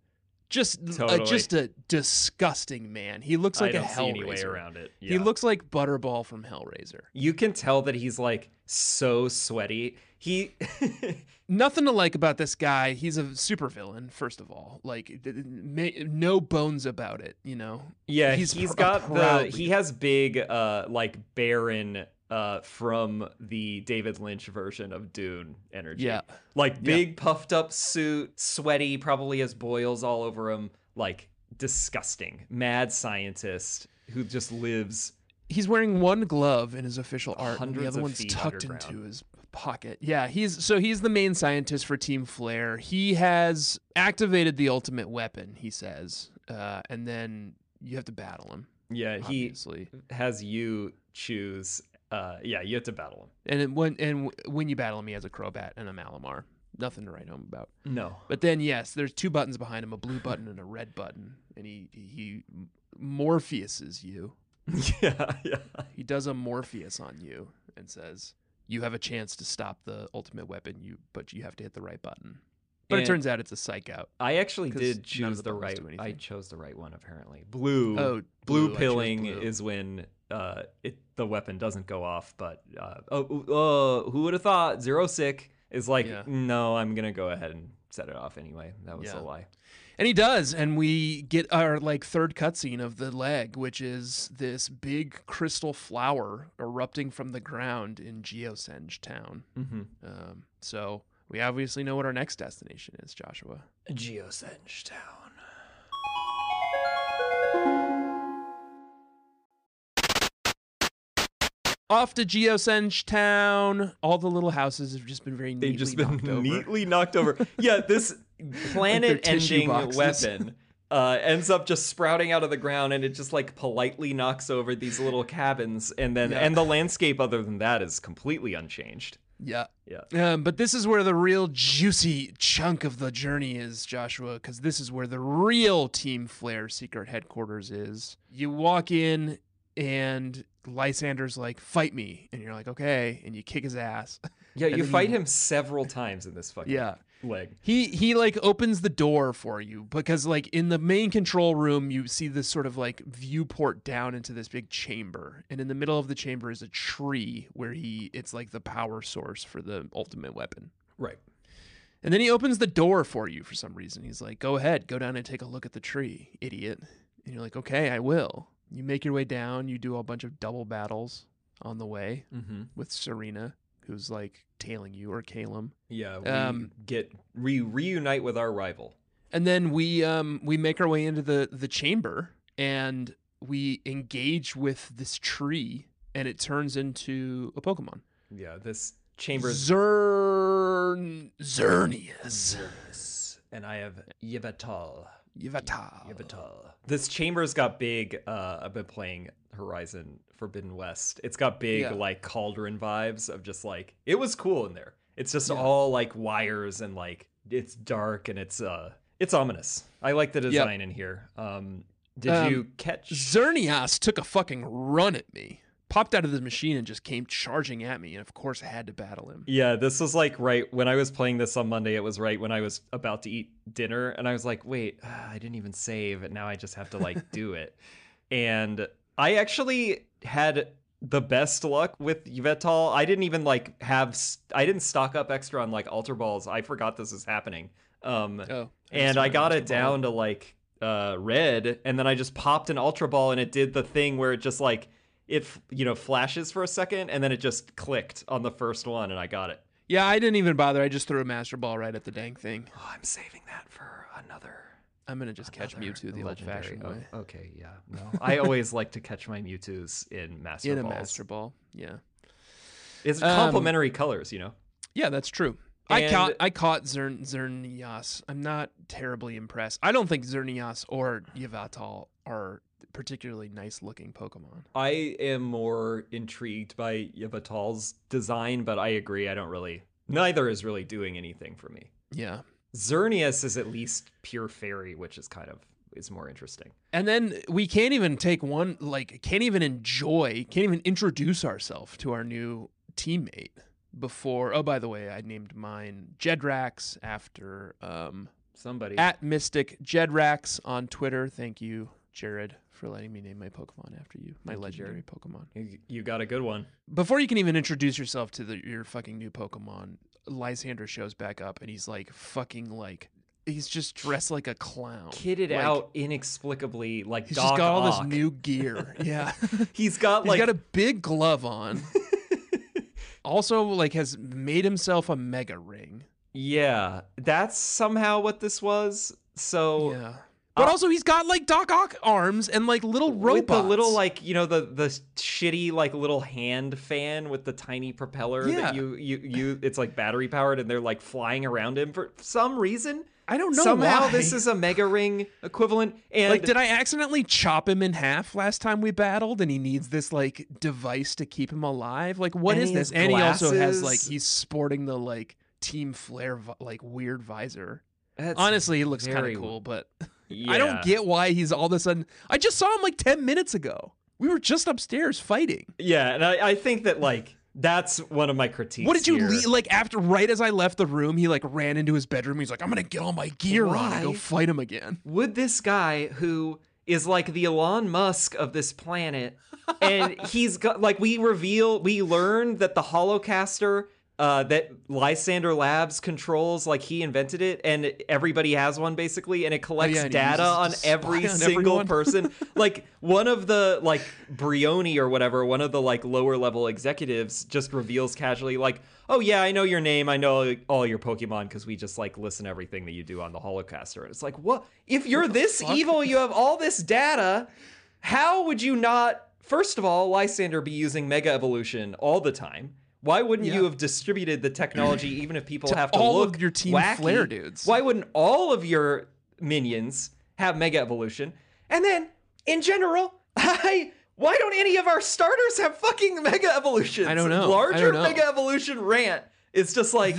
Just uh, just a disgusting man. He looks like a don't see any way Hellraiser. around it. He looks like Butterball from Hellraiser. You can tell that he's like so sweaty. He <laughs> Nothing to like about this guy. He's a supervillain, first of all. Like th- th- ma- no bones about it, you know. Yeah, He's he's pr- got the he has big uh like Baron uh from the David Lynch version of Dune energy. Yeah. Like big puffed up suit, sweaty, probably has boils all over him, like disgusting. Mad scientist who just lives He's wearing one glove in his official art, and the other one's tucked into his pocket. Yeah, he's so he's the main scientist for Team Flare. He has activated the ultimate weapon, he says, uh, and then you have to battle him. yeah, he has you choose uh yeah, you have to battle him. and it, when and when you battle him, he has a Crobat and a Malamar. Nothing to write home about. No. But then, yes, there's two buttons behind him: a blue button and a red button, and he he Morpheuses you. <laughs> yeah, yeah. He does a Morpheus on you and says, "You have a chance to stop the ultimate weapon, you but you have to hit the right button." But it turns out it's a psych out. I actually did choose the the, right. I chose the right one apparently. Blue. Oh, blue, blue, pilling blue. is when uh, it the weapon doesn't go off. But uh, oh, uh, who would have thought Xerosic is like Yeah. no, I'm gonna go ahead and set it off anyway. That was Yeah. a lie. And he does, and we get our like third cutscene of the leg, which is this big crystal flower erupting from the ground in Geosenge Town. Mm-hmm. Um, so we obviously know what our next destination is, Joshua. Geosenge Town. Off to Geosenge Town. All the little houses have just been very neatly They've just been knocked over. neatly knocked over. Yeah, this <laughs> planet-ending boxes. weapon uh, ends up just sprouting out of the ground, and it just like politely knocks over these little cabins, and then Yeah. and the landscape other than that is completely unchanged. Yeah. Yeah. Um, but this is where the real juicy chunk of the journey is, Joshua, because this is where the real Team Flare secret headquarters is. You walk in, and Lysandre's like, "Fight me," and you're like, "Okay," and you kick his ass. <laughs> Yeah, And you fight he- him several times in this fucking Yeah. leg. He he like opens the door for you because like in the main control room you see this sort of like viewport down into this big chamber and in the middle of the chamber is a tree where he it's like the power source for the ultimate weapon. Right. And then he opens the door for you for some reason. He's like, "Go ahead, go down and take a look at the tree, idiot." And you're like, "Okay, I will." You make your way down, you do a bunch of double battles on the way Mm-hmm. with Serena, who's like tailing you or Calem. Yeah, we Um, get we reunite with our rival. And then we um we make our way into the the chamber and we engage with this tree and it turns into a Pokemon. Yeah, this chamber Zern Xerneas. and I have Yveltal. Yveltal. This chamber's got big. Uh, I've been playing Horizon Forbidden West. It's got big Yeah. like cauldron vibes of just like it was cool in there. It's just Yeah. all like wires and like it's dark and it's uh it's ominous. I like the design in here. Um, did Um, you catch? Xerneas took a fucking run at me. Popped out of the machine and just came charging at me and of course I had to battle him. Yeah, this was like right when I was playing this on Monday. It was right when I was about to eat dinner, and I was like, "Wait, ah, <sighs> I didn't even save, and now I just have to like <laughs> do it." And I actually had the best luck with Yveltal. I didn't even like have. I didn't stock up extra on like Ultra Balls. I forgot this was happening. Um, Oh. and I got it down to like uh, red, and then I just popped an Ultra Ball, and it did the thing where it just like it you know flashes for a second, and then it just clicked on the first one, and I got it. Yeah, I didn't even bother. I just threw a Master Ball right at the dang thing. Oh, I'm saving that for another. I'm gonna just catch Mewtwo the old-fashioned legendary- way oh, okay, yeah. No, <laughs> I always like to catch my Mewtwo's in Master in a Master Ball. Yeah, It's Um, complementary colors, you know. yeah, that's true. I caught I caught Zern Xerneas. I'm not terribly impressed. I don't think Xerneas or Yveltal are particularly nice looking Pokemon. I am more intrigued by Yveltal's design, but I agree. I don't really. Neither is really doing anything for me. Yeah. Xerneas is at least pure fairy, which is kind of is more interesting. And then we can't even take one like can't even enjoy, can't even introduce ourselves to our new teammate before. Oh, by the way, I named mine Jedrax after um Somebody. at Mystic Jedrax on Twitter. Thank you, Jared, for letting me name my Pokemon after you, my Thank you, legendary Pokemon. you, you got a good one. Before you can even introduce yourself to the, your fucking new Pokemon, Lysandre shows back up and he's like fucking like he's just dressed like a clown. Kitted Like, out inexplicably, like He's Doc just got all Ock. this new gear. <laughs> Yeah. He's got He's like got a big glove on. <laughs> also, like, has made himself a mega ring. yeah. That's somehow what this was. So Yeah. But Uh, also, he's got like Doc Ock arms and like little robots. with the little like you know the the shitty like little hand fan with the tiny propeller Yeah. that you you you it's like battery powered and they're like flying around him for some reason. I don't know Somehow why. this is a mega ring equivalent. And like, did I accidentally chop him in half last time we battled, and he needs this like device to keep him alive? Like, what And is this? And he also has like he's sporting the like Team Flare like weird visor. That's Honestly, it looks kind of cool, but <laughs> I don't get why he's all of a sudden. I just saw him like ten minutes ago. We were just upstairs fighting. Yeah, and I, I think that like that's one of my critiques. What did you here. le- like after right as I left the room? He like ran into his bedroom. He's like, "I'm gonna get all my gear on and go fight him again." Would this guy who is like the Elon Musk of this planet, and <laughs> he's got like we reveal we learn that the Holocaster uh, that Lysandre Labs controls, like he invented it, and everybody has one basically, and it collects Oh, and data on every on single everyone? <laughs> person. like one of the like Bryony or whatever, one of the like lower level executives just reveals casually, like, "Oh yeah, I know your name, I know all your Pokemon because we just like listen everything that you do on the Holocaster." And it's like, what? If you're this evil, you have all this data. How would you not? First of all, Lysandre be using Mega Evolution all the time. Why wouldn't you have distributed the technology <clears throat> even if people To have to all of look your Team wacky? Flare dudes. Why wouldn't all of your minions have Mega Evolution? And then, in general, <laughs> I why don't any of our starters have fucking Mega Evolutions? I don't know. Larger don't know. Mega Evolution rant. It's just like,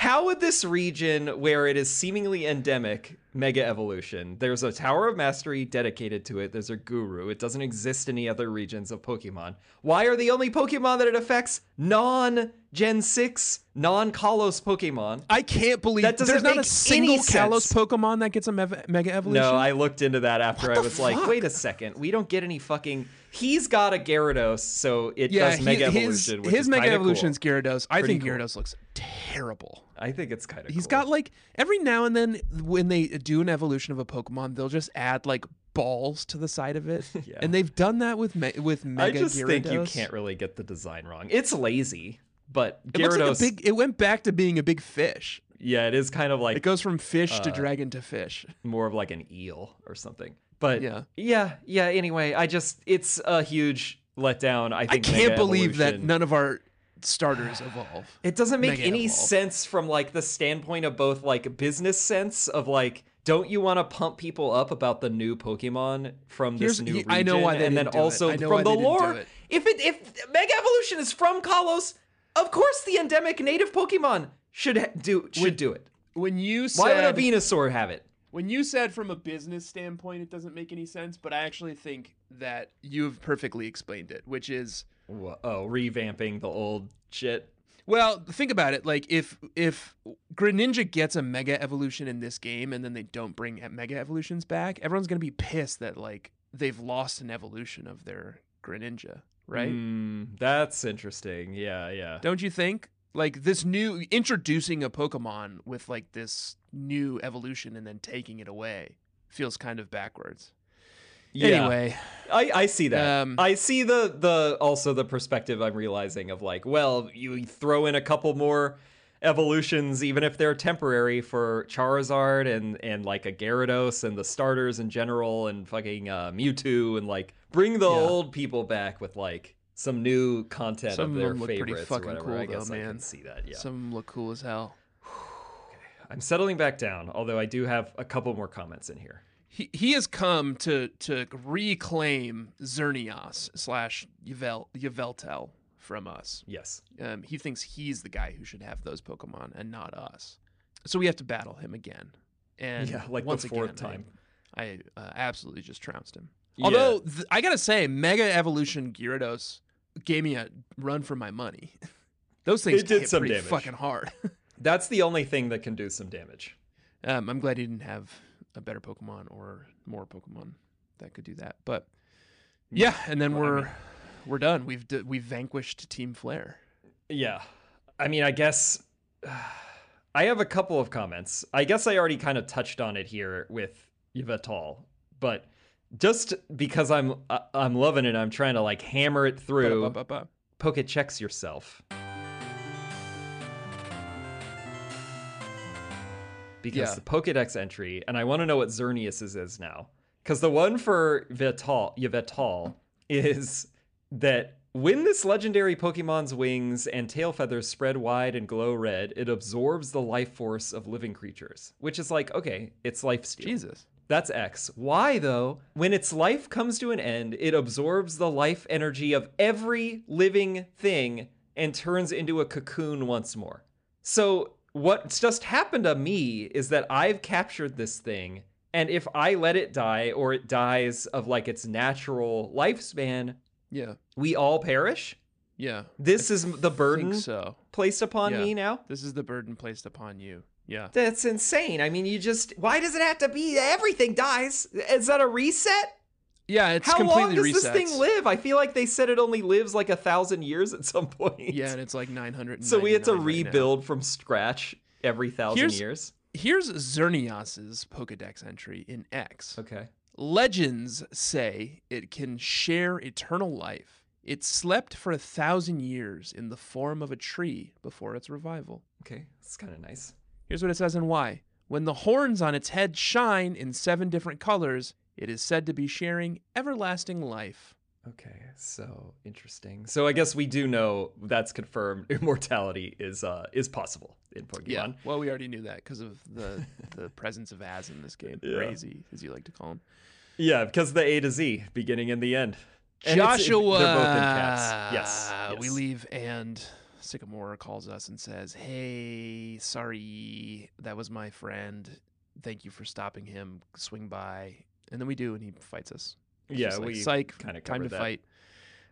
how would this region where it is seemingly endemic Mega Evolution? There's a Tower of Mastery dedicated to it. There's a guru. It doesn't exist in any other regions of Pokemon. Why are the only Pokemon that it affects non Gen 6, non Kalos Pokemon? I can't believe That doesn't there's not a make single any Kalos sense. Pokemon that gets a mev- Mega Evolution. No, I looked into that after What I the was like, fuck? wait a second, we don't get any fucking. He's got a Gyarados, so it yeah, does Mega his, Evolution. His is Mega kinda Evolution's cool. Gyarados. I Pretty think cool. Gyarados looks terrible. I think it's kind of. He's cool. got like every now and then when they do an evolution of a Pokemon, they'll just add like balls to the side of it, <laughs> Yeah. and they've done that with me- with I Mega just think you can't really get the design wrong. It's lazy, but It Gyarados. like a big. It went back to being a big fish. yeah, it is kind of like It goes from fish to uh, dragon to fish. more of like an eel or something. But Yeah. yeah, yeah. Anyway, I just it's a huge letdown. I I can't believe that none of our starters evolve. It doesn't make Mega any Evolve. sense from like the standpoint of both like business sense of like don't you want to pump people up about the new Pokemon from this Here's- new region? I know why they and then didn't do it. also I know why from the they didn't do lore. it. If it if Mega Evolution is from Kalos, of course the endemic native Pokemon should do should do it. When you said Why would a Venusaur have it? When you said from a business standpoint, it doesn't make any sense. But I actually think that you've perfectly explained it, which is Wha- Oh, revamping the old shit. Well, think about it. Like if if Greninja gets a Mega Evolution in this game and then they don't bring Mega Evolutions back, everyone's gonna be pissed that like they've lost an evolution of their Greninja, right? Mm, that's interesting. Yeah, yeah. Don't you think? Like this new introducing a Pokemon with like this new evolution and then taking it away feels kind of backwards. Yeah. Anyway, I, I see that. Um, I see the the also the perspective I'm realizing of like, well, you throw in a couple more evolutions, even if they're temporary, for Charizard and and like a Gyarados and the starters in general, and fucking uh, Mewtwo, and like bring the Yeah. old people back with like some new content Some of of their them look pretty fucking cool, I guess though, I can man. see that. Yeah, some look cool as hell. <sighs> I'm settling back down, although I do have a couple more comments in here. He, he has come to to reclaim Xerneas slash Yvel, Yveltal from us. Yes. Um, he thinks he's the guy who should have those Pokemon and not us. So we have to battle him again. And Yeah, like the once fourth again, I- time. I, uh, absolutely just trounced him. Yeah. Although th- I gotta say, Mega Evolution Gyarados gave me a run for my money. <laughs> Those things It did hit some pretty damage. fucking hard. <laughs> That's the only thing that can do some damage. um, I'm glad he didn't have a better Pokemon or more Pokemon that could do that. But yeah, and then Well, we're mean- we're done. We've d- we've vanquished Team Flare. Yeah. I mean, I guess <sighs> I have a couple of comments. I guess I already kind of touched on it here with Yveltal, but just because I'm I- I'm loving it, I'm trying to like hammer it through. Ba-da-ba-ba-ba. Poke checks yourself. Because Yeah. the Pokedex entry, and I want to know what Xerneas's is now. Because the one for Vital, Yveltal is that when this legendary Pokemon's wings and tail feathers spread wide and glow red, it absorbs the life force of living creatures. Which is like, okay, it's life steal. Jesus. That's X. Y, though, when its life comes to an end, it absorbs the life energy of every living thing and turns into a cocoon once more. So, what's just happened to me is that I've captured this thing, and if I let it die or it dies of like its natural lifespan, Yeah. we all perish. Yeah. This is the burden so. placed upon Yeah. me now. This is the burden placed upon you. Yeah. That's insane. I mean, you just why does it have to be everything dies? Is that a reset? Yeah, it's How completely long does this thing live? I feel like they said it only lives like a thousand years at some point. Yeah, and it's like 900. so we had to right now. rebuild from scratch every thousand Here's- years. Here's Xerneas's Pokedex entry in X. Okay. Legends say it can share eternal life. It slept for a thousand years in the form of a tree before its revival. Okay. That's kind of nice. Here's what it says in Y. When the horns on its head shine in seven different colors, it is said to be sharing everlasting life. Okay. So interesting. So I guess we do know that's confirmed. <laughs> Immortality is uh is possible in Pokemon. Yeah. Well, we already knew that because of the <laughs> the presence of Az in this game. Yeah. Crazy, as you like to call him. Yeah, because the A to Z, beginning and the end. And Joshua. they're both in caps. Yes. We leave, and Sycamore calls us and says, "Hey, sorry, that was my friend. Thank you for stopping him. Swing by." And then we do, and he fights us. It's Yeah, like, we psych. kind of time to that. fight.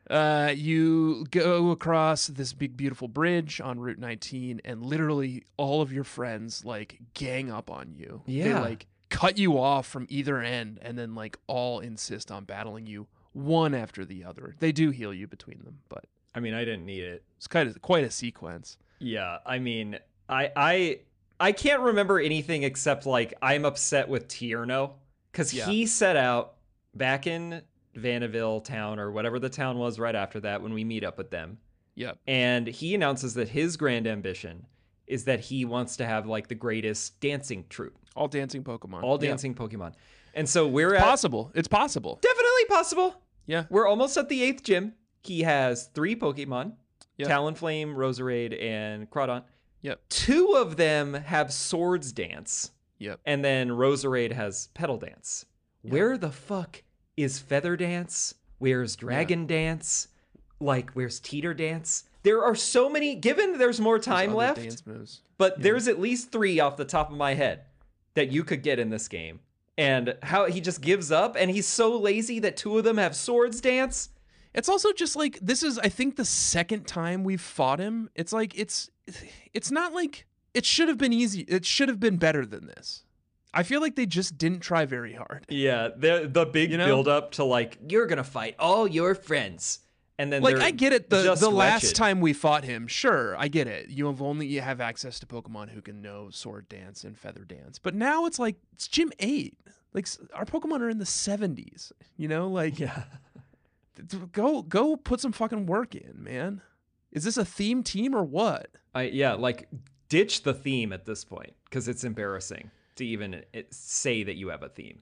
Uh, you go across this big, beautiful bridge on Route 19, and literally all of your friends like gang up on you. they Yeah. like cut you off from either end, and then like all insist on battling you one after the other. They do heal you between them, but I mean, I didn't need it. it's kind of quite a sequence. Yeah, I mean, I I I can't remember anything except like I'm upset with Tierno because Yeah. he set out back in Vanderville town or whatever the town was right after that when we meet up with them, Yep. and he announces that his grand ambition is that he wants to have like the greatest dancing troupe, All dancing Pokemon. all dancing Pokemon, and so we're at Possible. It's possible. definitely possible. Yeah. We're almost at the eighth gym. He has three Pokemon Yep. Talonflame, Roserade, and Crawdaunt. Yep. Two of them have Swords Dance, Yep. and then Roserade has Petal Dance. Where the fuck is Feather Dance? Where's Dragon Dance? Like, where's Teeter Dance? There are so many, given there's more time Other left, but there's at least three off the top of my head that you could get in this game. And how he just gives up, and he's so lazy that two of them have Swords Dance. It's also just like this is I think the second time we've fought him. It's like it's it's not like it should have been easy. It should have been better than this. I feel like they just didn't try very hard. Yeah, the the big You know? build up to like you're gonna fight all your friends, and then Like I get it. The the last wretched. time we fought him, sure, I get it. You have only you have access to Pokemon who can know Sword Dance and Feather Dance. But now it's like it's Gym Eight. Like our Pokemon are in the 70s, you know? Like Yeah. Go go put some fucking work in, man. Is this a theme team or what? I yeah, like ditch the theme at this point because it's embarrassing to even say that you have a theme.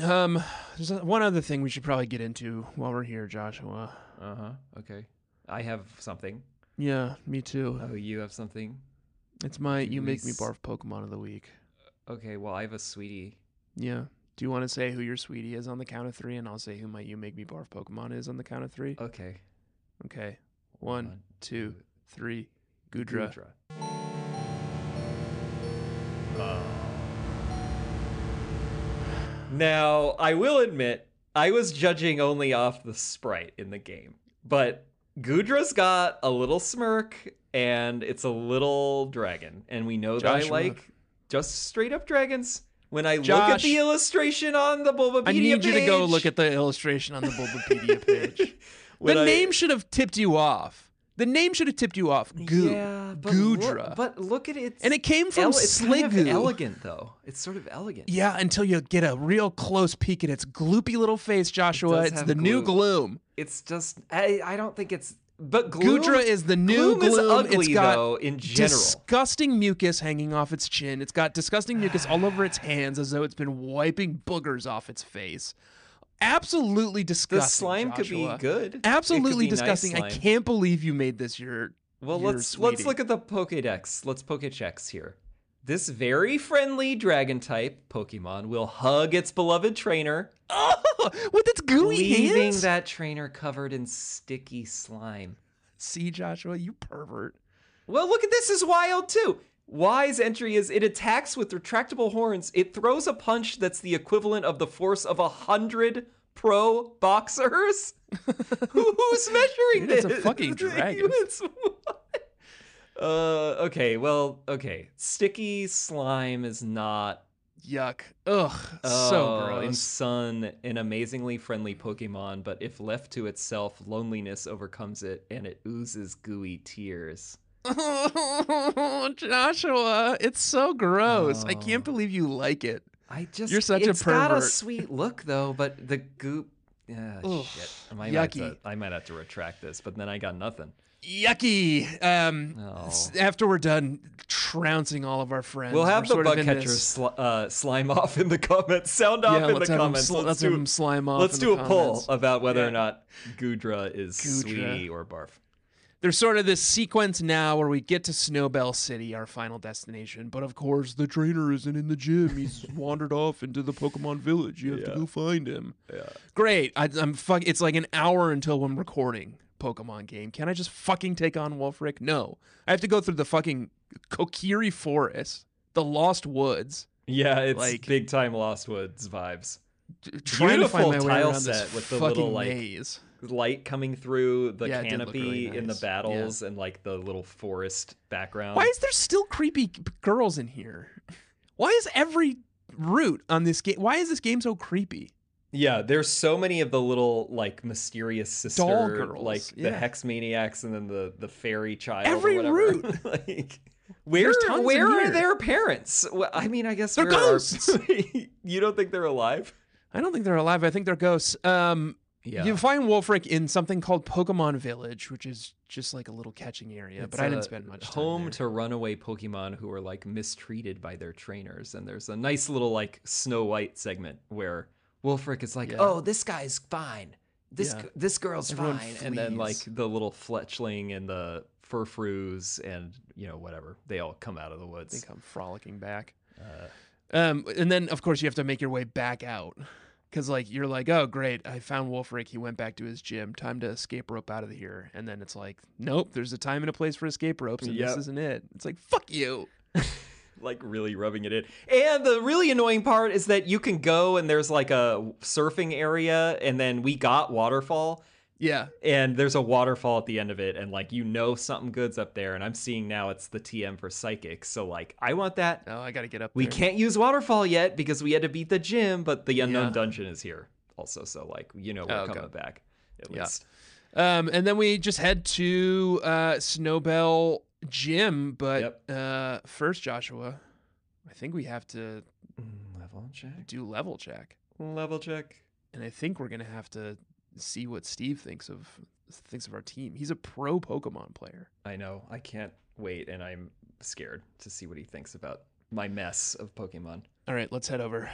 Um there's one other thing we should probably get into while we're here, Joshua. Uh huh. Okay. I have something. Yeah, me too. Oh, you have something. It's my you make me barf Pokemon of the week. Okay. Well, I have a sweetie. Yeah. Do you want to say who your sweetie is on the count of three, and I'll say who my you make me barf Pokemon is on the count of three? Okay. Okay. One, two, three. Goodra. Goodra. Oh. Now, I will admit, I was judging only off the sprite in the game, but Goodra's got a little smirk and it's a little dragon, and we know that I like just straight up dragons. When I look at the illustration on the Bulbapedia page. I need you to go look at the illustration on the Bulbapedia page. the I- name should have tipped you off. The name should have tipped you off. Goo. yeah, but Goodra. Look, but look at it. and it came from ele- it's kind of elegant though. It's sort of elegant. Yeah, until you get a real close peek at its gloopy little face, Joshua. does it's the new gloom. It's just I, I don't think it's but gloom, Goodra is the new gloom is ugly it's got though in general. disgusting mucus hanging off its chin. It's got disgusting mucus all over its hands as though it's been wiping boogers off its face. Absolutely disgusting. the slime could be good. Absolutely be nice disgusting. I can't believe you made this your Well, your let's let's look at the Pokédex. Let's Pokéchecks here. This very friendly dragon type Pokemon will hug its beloved trainer, Oh, with its gooey leaving hands. that trainer covered in sticky slime. See, Joshua, you pervert. Well, look at this is wild too. Wise entry is it attacks with retractable horns. It throws a punch that's the equivalent of the force of a hundred pro boxers. <laughs> Who, who's measuring Dude, it's a fucking <laughs> dragon. Uh, okay, well, okay. Sticky slime is not Yuck. Ugh. so Oh, In gross. Sun, an amazingly friendly Pokemon, but if left to itself, loneliness overcomes it and it oozes gooey tears. <laughs> Joshua, it's so gross. I Oh. can't believe you like it. I just You're such a pervert. it's got a sweet look though, but the goop yeah, Ugh, shit. I might, have to, yucky. I might have to retract this, but then I got nothing. Yucky. Um, Oh. after we're done trouncing all of our friends, We'll have we're the bug sli- uh, slime <laughs> off in the comments. Sound off Yeah, in the comments. sl- let's, let's do, slime off Let's do a poll about whether Yeah. or not Goodra is Goodra. sweetie or barf. There's sort of this sequence now where we get to Snowbelle City, our final destination. But of course, the trainer isn't in the gym. He's <laughs> wandered off into the Pokemon Village. You have Yeah. to go find him. Yeah. Great. I, I'm fuck. It's like an hour until I'm recording Pokemon game. Can I just fucking take on Wulfric? No. I have to go through the fucking Kokiri Forest, the Lost Woods, Yeah, it's Like- big time Lost Woods vibes. trying to find my Beautiful way tile set with the little, like, maze. Light coming through the Yeah, it did look canopy really in the nice. battles and like the little forest background. Why is there still creepy girls in here? <laughs> Why is every route on this game? Why is this game so creepy? Yeah, there's so many of the little like mysterious sister, Doll girls, like the hex maniacs, and then the the fairy child. Every route. <laughs> like, where where are their parents? Well, I mean, I guess They're where are- ghosts. <laughs> you don't think they're alive? I don't think they're alive. I think they're ghosts. Um, Yeah, You find Wulfric in something called Pokemon Village, which is just like a little catching area. but I didn't spend much time home there. to runaway Pokemon who are like mistreated by their trainers, and there's a nice little like Snow White segment where Wulfric is like, Yeah. "Oh, this guy's fine. This Yeah. g- this girl's Everyone fine," and then like flees. the little Fletchling and the Furfroos and you know whatever they all come out of the woods. They come frolicking back. Uh, Um, and then of course you have to make your way back out. Cause like you're like, oh great, I found Wulfric. He went back to his gym. Time to escape rope out of here. And then it's like, nope, there's a time and a place for escape ropes, and Yep. this isn't it. It's like, fuck you. <laughs> like really rubbing it in. And the really annoying part is that you can go and there's like a surfing area, and then we got waterfall. Yeah. and there's a waterfall at the end of it and like you know something good's up there and i'm seeing now it's the tm for psychic so like i want that Oh, I gotta get up. we there. can't use waterfall yet because we had to beat the gym but the unknown Yeah. dungeon is here also so like you know we're Oh, okay. coming back at Yeah. least Um, and then we just head to uh, Snowbelle Gym. But Yep. uh, first, Joshua, I think we have to Mm, Level check. do level check. Level check. And I think we're gonna have to see what Steve thinks of thinks of our team. He's a pro Pokemon player. I know. I can't wait, and I'm scared to see what he thinks about my mess of Pokemon. All right, let's head over.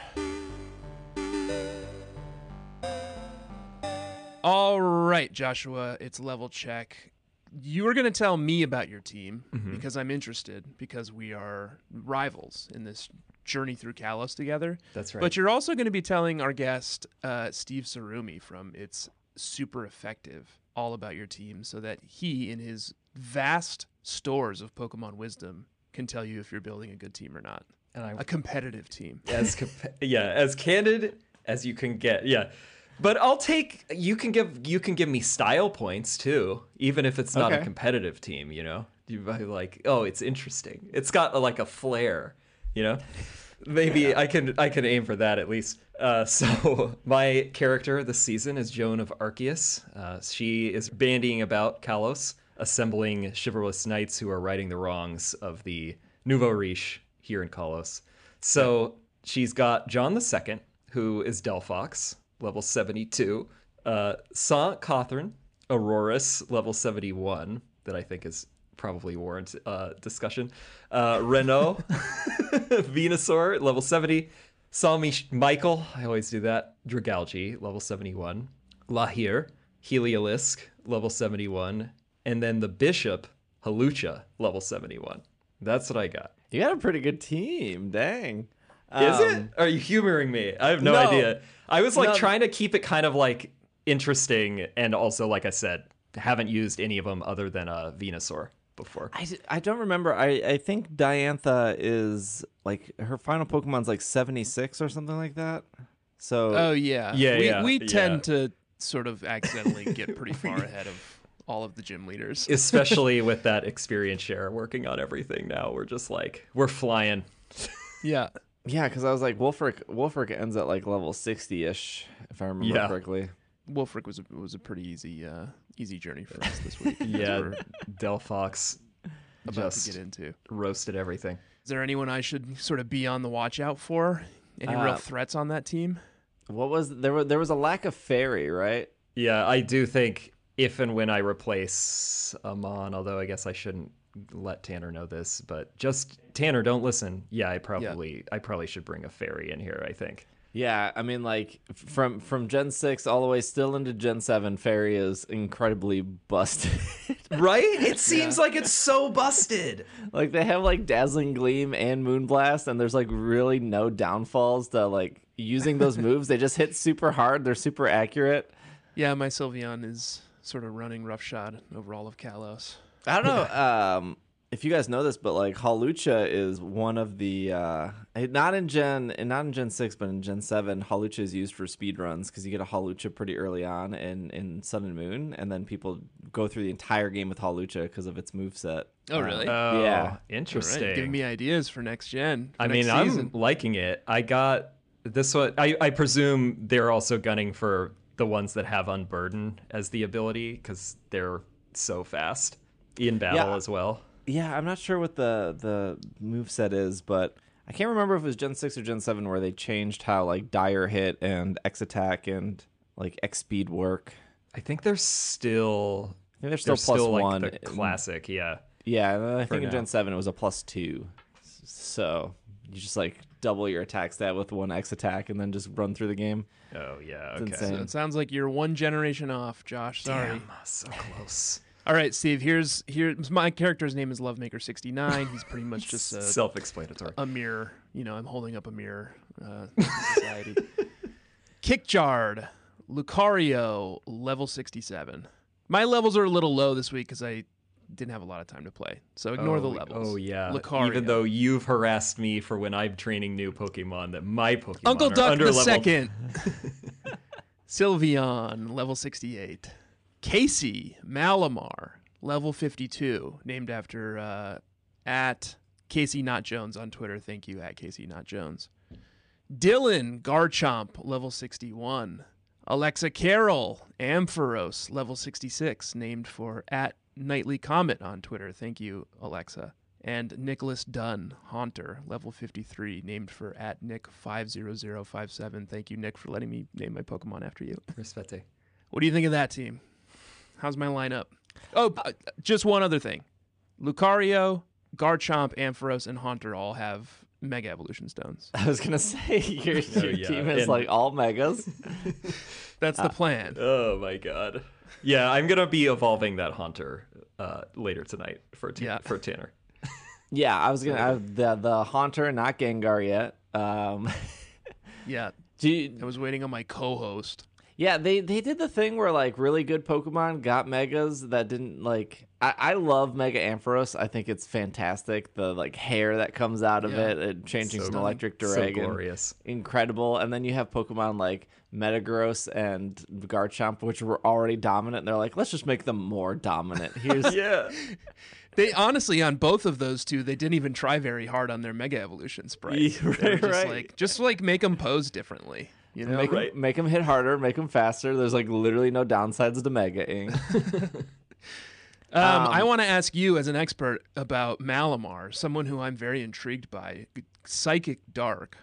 All right, Joshua, it's level check. You were going to tell me about your team Mhm. because I'm interested because we are rivals in this journey through Kalos together. That's right. But you're also going to be telling our guest, uh, Steve Sarumi from It's Super Effective, all about your team so that he, in his vast stores of Pokemon wisdom, can tell you if you're building a good team or not. and I A competitive team. as yeah as candid as you can get yeah but i'll take you can give you can give me style points too even if it's not a competitive team you know? You might be like oh it's interesting. It's got a, like a flair you know? Maybe i can i can aim for that at least. Uh, <laughs> so my character this season is joan of arceus. Uh, she is bandying about kalos assembling chivalrous knights who are righting the wrongs of the nouveau riche here in kalos. So she's got John II, who is Delphox, level 72, uh, Saint Catherine, Aurorus, level 71, that I think is probably warrant uh, discussion. Uh, Renault, <laughs> Venusaur, level 70. Saint Mich- Michael, I always do that. Dragalge, level 71. Lahir, Heliolisk, level 71. And then the Bishop, Hawlucha, level 71. That's what I got. You got a pretty good team. Dang. Is Um, it? Are you humoring me? I have no, no. idea. I was like No. trying to keep it kind of like interesting, and also, like I said, haven't used any of them other than a Venusaur before. I don't remember. I, I think Diantha is like her final Pokemon's like 76 or something like that. So Oh yeah, Yeah, we, yeah, We yeah. tend to sort of accidentally get pretty far <laughs> ahead of all of the gym leaders. Especially <laughs> with that experience share working on everything now, we're just like we're flying. Yeah, yeah, because I was like Wulfric. Wulfric ends at like level 60 ish, if I remember Yeah. correctly. Wulfric was a, was a pretty easy uh, easy journey for us this week. <laughs> Yeah, we're Delphox about just to get into. roasted everything. Is there anyone I should sort of be on the watch out for? Any real Uh, threats on that team? What was there? Was there was a lack of fairy, right? Yeah, I do think if and when I replace Amon, although I guess I shouldn't let Tanner know this, but just Tanner, don't listen. Yeah, I probably I probably should bring a fairy in here, I think. Yeah, I mean, like from from Gen six all the way still into Gen seven, fairy is incredibly busted. <laughs> Right? It seems like it's so busted. like they have like dazzling gleam and moonblast, and there's like really no downfalls to like using those <laughs> moves. They just hit super hard. They're super accurate. Yeah, my Sylveon is sort of running roughshod over all of Kalos. I don't know um, if you guys know this, but like Hawlucha is one of the uh, not in Gen not in Gen six, but in Gen seven, Hawlucha is used for speed runs because you get a Hawlucha pretty early on in in Sun and Moon, and then people go through the entire game with Hawlucha because of its move set. Oh, really? Oh, Yeah. Interesting. right, give me ideas for next gen. for I mean, next I'm liking it. I got this one. I, I presume they're also gunning for the ones that have Unburden as the ability because they're so fast in battle Yeah. as well. Yeah, I'm not sure what the the move set is, but I can't remember if it was Gen six or Gen seven where they changed how like dire hit and X attack and like X speed work. I think they're still I think they're still they're plus still one. like the classic. Yeah. Yeah, and I think in. Gen seven it was a plus two. So you just like double your attack stat with one X attack and then just run through the game. Oh yeah. It's Okay. So it sounds like you're one generation off, Josh. Sorry. Damn, so close. All right, Steve. Here's here's my character's name is Lovemaker69. He's pretty much <laughs> just a, Self-explanatory. a mirror. You know, I'm holding up a mirror uh, society. <laughs> Kickjard, Lucario, level 67. My levels are a little low this week because I didn't have a lot of time to play. So ignore the Oh, levels. Oh yeah. Lucario. Even though you've harassed me for when I'm training new Pokemon that my Pokemon Uncle are Duck under the level. second. <laughs> Sylveon, level 68. Casey Malamar, level 52, named after uh, at Casey Not Jones on Twitter. Thank you, at Casey Not Jones. Dylan Garchomp, level 61. Alexa Carroll, Ampharos, level 66, named for at Nightly Comet on Twitter. Thank you, Alexa and Nicholas Dunn, Haunter, level 53, named for at Nick50057. Thank you, Nick, for letting me name my Pokemon after you. Respete. What do you think of that team? How's my lineup? Oh, uh, just one other thing. Lucario, Garchomp, Ampharos, and Haunter all have Mega Evolution Stones. <laughs> I was gonna say <laughs> your, Oh, your yeah. team is And- like all megas. <laughs> That's the plan. Oh my god. Yeah, I'm gonna be evolving that Haunter uh, later tonight for t- Yeah. for Tanner. yeah, I was gonna I, the the Haunter, not Gengar yet. Um, Yeah, do you, I was waiting on my co-host. Yeah, they they did the thing where like really good Pokemon got megas that didn't like. I, I love Mega Ampharos. I think it's fantastic. The like hair that comes out of Yeah. it, it changing So from electric So dragon, glorious. incredible. And then you have Pokemon like Metagross and Garchomp, which were already dominant. And they're like, let's just make them more dominant. <laughs> Here's Yeah. <laughs> They honestly, on both of those two, they didn't even try very hard on their Mega Evolution sprites. Yeah, <laughs> They were right, just right. like, just like make them pose differently. You know, make right. them make them hit harder, make them faster. There's like literally no downsides to Mega Ing. <laughs> Um, I Um, want to ask you, as an expert, about Malamar, someone who I'm very intrigued by. Psychic Dark,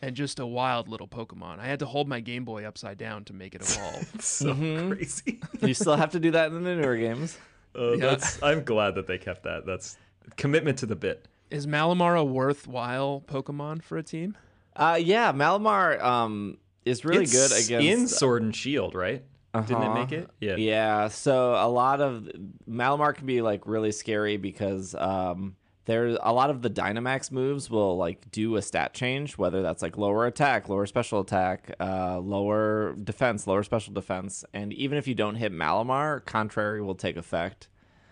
and just a wild little Pokemon. I had to hold my Game Boy upside down to make it evolve. <laughs> so Mm-hmm. crazy. you still have to do that in the newer games. Uh, Yeah. that's, I'm glad that they kept that. That's commitment to the bit. Is Malamar a worthwhile Pokemon for a team? Uh, yeah, Malamar um is really It's good against in Sword and Shield, right? Didn't it Uh-huh. make it? Yeah. Yeah, so a lot of Malamar can be like really scary because um there's a lot of the Dynamax moves will like do a stat change, whether that's like lower attack, lower special attack, uh, lower defense, lower special defense, and even if you don't hit Malamar, contrary will take effect,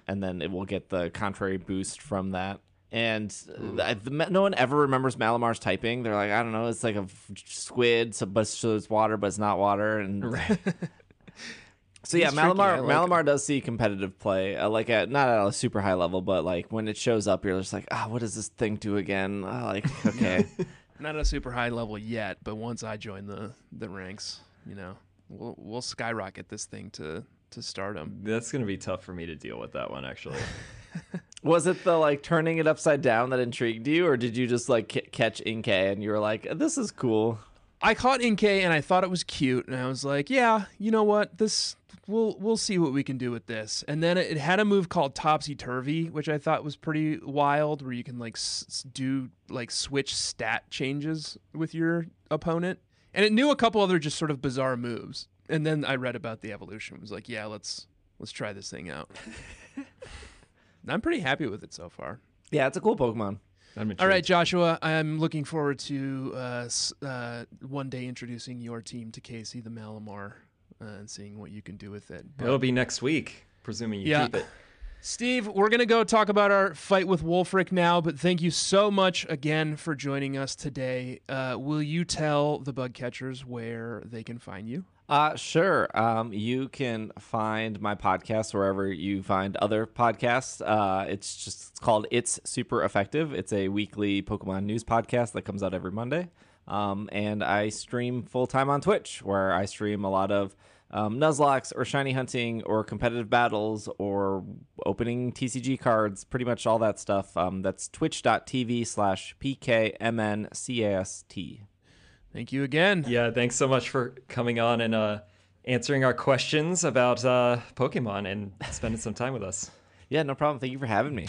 and then it will get the contrary boost from that. And the- no one ever remembers Malamar's typing. They're like, I don't know, it's like a squid, so, but so it's water, but it's not water, and <laughs> so yeah, He's tricky. I Malamar like Malamar does see competitive play, uh, like at not at a super high level, but like when it shows up, you're just like, ah, what does this thing do again? Ah, like, <laughs> okay, Not at a super high level yet, but once I join the the ranks, you know, we'll we'll skyrocket this thing to to stardom. That's gonna be tough for me to deal with that one actually. <laughs> was it the like turning it upside down that intrigued you, or did you just like c- catch Inkay and you were like, this is cool? I caught Inkay and I thought it was cute, and I was like, yeah, you know what, this we'll we'll see what we can do with this. And then it, it had a move called Topsy Turvy, which I thought was pretty wild, where you can like s- s- do like switch stat changes with your opponent, and it knew a couple other just sort of bizarre moves. And then I read about the evolution. It was like, yeah, let's let's try this thing out. <laughs> I'm pretty happy with it so far. Yeah, it's a cool Pokemon. I'm All right. Joshua, I'm looking forward to uh, uh, one day introducing your team to Casey the Malamar uh, and seeing what you can do with it. But- It'll be next week, presuming you Yeah. keep it. Steve, we're going to go talk about our fight with Wulfric now, but thank you so much again for joining us today. Uh, will you tell the bug catchers where they can find you? Uh, sure. Um, you can find my podcast wherever you find other podcasts. Uh, it's just it's called It's Super Effective. It's a weekly Pokemon news podcast that comes out every Monday. Um, and I stream full time on Twitch, where I stream a lot of um, Nuzlockes or shiny hunting or competitive battles or opening TCG cards, pretty much all that stuff. Um, that's twitch.tv slash PKMNCAST. Thank you again. Yeah, thanks so much for coming on and uh, answering our questions about uh, Pokemon and spending some time with us. Yeah, no problem. Thank you for having me.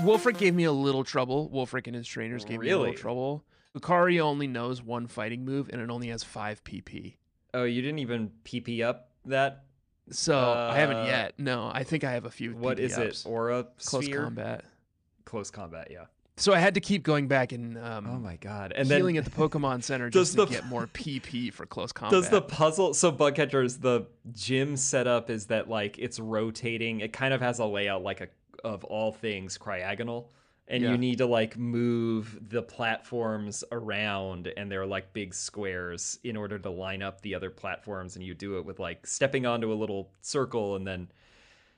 Wulfric gave me a little trouble. Wulfric and his trainers gave me a little trouble. Lucario only knows one fighting move, and it only has five PP. Oh, you didn't even PP up that? So I haven't Uh, yet. No, I think I have a few. What PP is ups. it? Aura Close sphere? combat. Close combat, yeah. So I had to keep going back and um, Oh my god. And healing then at the Pokemon Center <laughs> just to the- get more PP for close combat. <laughs> does the puzzle so Bugcatchers the gym setup is that like it's rotating. It kind of has a layout like a of all things Cryogonal. And Yeah. you need to like move the platforms around and they're like big squares in order to line up the other platforms and you do it with like stepping onto a little circle and then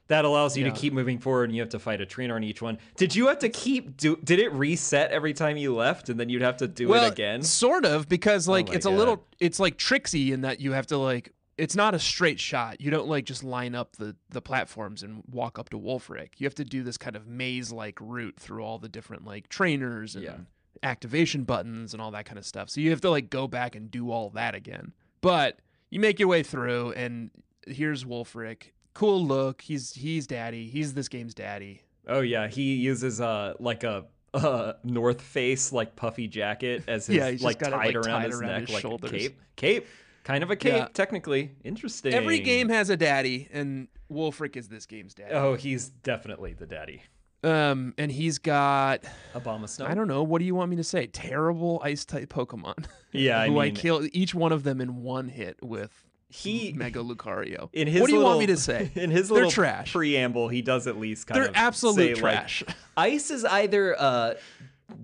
that allows you Yeah. to keep moving forward and you have to fight a trainer on each one. Did you have to keep do did it reset every time you left and then you'd have to do well, it again? Sort of, because oh like my it's a little, it's like tricksy in that you have to like, it's not a straight shot. You don't like just line up the the platforms and walk up to Wulfric. You have to do this kind of maze like route through all the different like trainers and Yeah. activation buttons and all that kind of stuff. So you have to like go back and do all that again. But you make your way through, and here's Wulfric. Cool look. He's he's daddy. He's this game's daddy. Oh yeah, he uses uh like a <laughs> uh North Face like puffy jacket as <laughs> his Yeah, like got it, tied like, around tied his around neck his like shoulders. cape. Cape. Kind of a cape, Yeah. technically. Interesting. Every game has a daddy, and Wulfric is this game's daddy. Oh, he's definitely the daddy. Um, and he's got Abomasnow. I don't know. What do you want me to say? Terrible ice type Pokemon. <laughs> Yeah, I who I mean- kill each one of them in one hit with He Mega Lucario. in his what do you little, want me to say? <laughs> In his They're little trash. preamble, he does at least kind They're of absolute say, trash. Like, <laughs> Ice is either uh,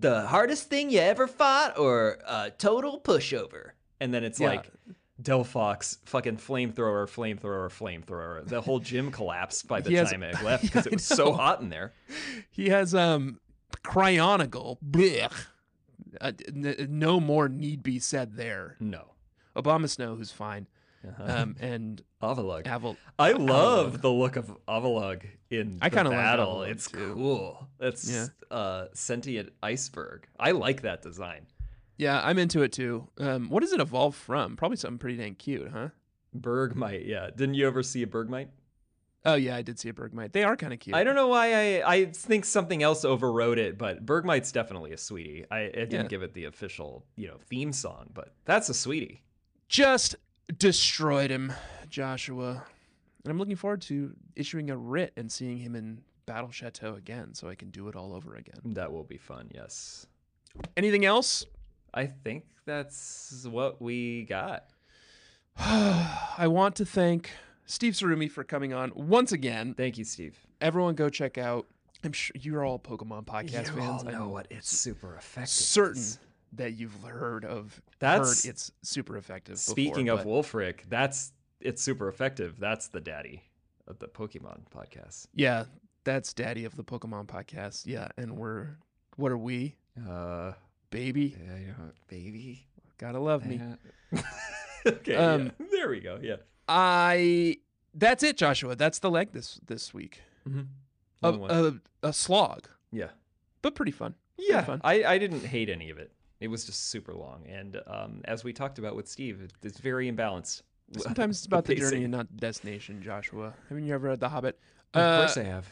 the hardest thing you ever fought or a total pushover. And then it's Yeah. like Delphox, fucking flamethrower, flamethrower, flamethrower. The whole gym collapsed by the <laughs> has- time it <laughs> left because I it was so hot in there. He has um Cryogonal. Blech. Uh, n- no more need be said there. No. Abomasnow, who's fine, Uh-huh. um, and Avalugg. Aval. I love Avalugg. the look of Avalugg in I kinda like battle. It's too. cool. It's Yeah. uh, sentient iceberg. I like that design. Yeah, I'm into it too. Um, what does it evolve from? Probably something pretty dang cute, huh? Bergmite, yeah. Didn't you ever see a Bergmite? Oh yeah, I did see a Bergmite. They are kind of cute. I don't know why I I think something else overrode it, but Bergmite's definitely a sweetie. I, I didn't Yeah. give it the official you know theme song, but that's a sweetie. just destroyed him, Joshua. And I'm looking forward to issuing a writ and seeing him in Battle Chateau again so I can do it all over again. That will be fun. Yes, Anything else? I think that's what we got. <sighs> I want to thank Steve Sarumi for coming on once again. Thank you, Steve. Everyone go check out. I'm sure you're all Pokemon podcast you all fans. know I'm what it's super effective. certain is. that you've heard of That's- heard it's super effective. Speaking before, of Wulfric, that's it's super effective. That's the daddy of the Pokemon podcast. yeah, that's Daddy of the Pokemon podcast. Yeah, and we're what are we, Uh, baby? yeah, yeah, baby. Gotta love me. Yeah. <laughs> okay, Um, yeah. there we go. Yeah. I that's it, Joshua. That's the leg this this week. Mm-hmm. A, a, a slog, yeah. but pretty fun. Yeah, fun. I, I didn't hate any of it. It was just super long, and um, as we talked about with Steve, it's very imbalanced. Sometimes it's about <laughs> the, journey and not the destination, Joshua. Haven't you ever read The Hobbit? Of course, Uh, I have.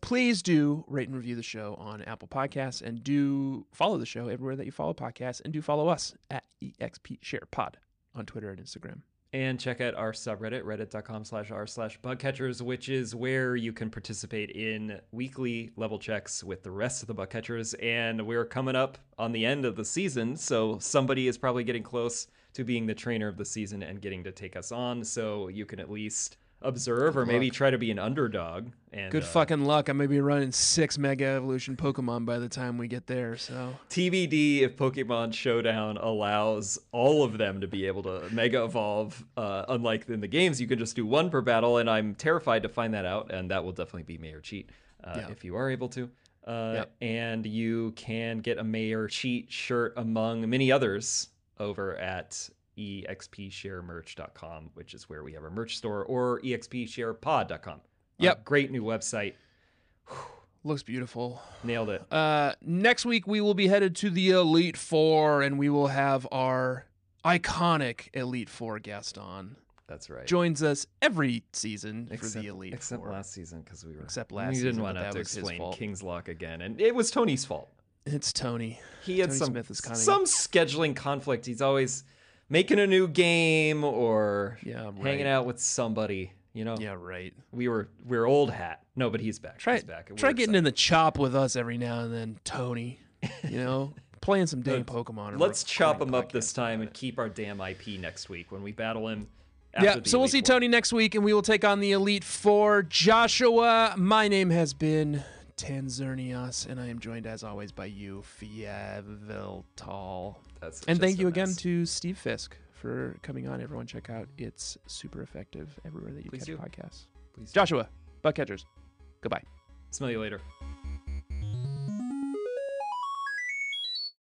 Please do rate and review the show on Apple Podcasts and do follow the show everywhere that you follow podcasts and do follow us at EXP Share Pod on Twitter and Instagram. And check out our subreddit, reddit.com slash r slash bugcatchers, which is where you can participate in weekly level checks with the rest of the bugcatchers. And we're coming up on the end of the season, so somebody is probably getting close to being the trainer of the season and getting to take us on. So you can at least observe or maybe try to be an underdog. And Good uh, fucking luck. I'm going to be running six Mega Evolution Pokemon by the time we get there. So TBD if Pokemon Showdown allows all of them to be able to mega evolve. Uh, unlike in the games, you can just do one per battle, and I'm terrified to find that out, and that will definitely be Mayor Cheat uh, Yeah. if you are able to. Uh, Yep. And you can get a Mayor Cheat shirt among many others over at expsharemerch.com, which is where we have our merch store, or expsharepod.com. Yep. Uh, great new website. looks beautiful. Nailed it. Uh, next week we will be headed to the Elite Four, and we will have our iconic Elite Four guest on. That's right. Joins us every season for the Elite except Four. last season because we were Except last we last didn't season, want to have to explain. King's Lock again, and it was Tony's fault. It's Tony. He had Tony some Smith is kinda- some scheduling conflict. He's always making a new game or Yeah, hanging out with somebody. You know, Yeah, right. we were we are old hat. No, but he's back. Try he's back. try getting in the chop with us every now and then, Tony. You know, <laughs> playing some damn Pokemon. Let's chop him up this time and keep our damn IP next week when we battle him. Yeah, so we'll see Four. Tony next week, and we will take on the Elite Four. Joshua, my name has been Tanzernios, and I am joined as always by you, Fieveltal. That's And thank you again mess. to Steve Fisk for coming on. Everyone, check out It's Super Effective everywhere that you Please catch do. podcasts. Please. Joshua, bug catchers, goodbye. Smell you later.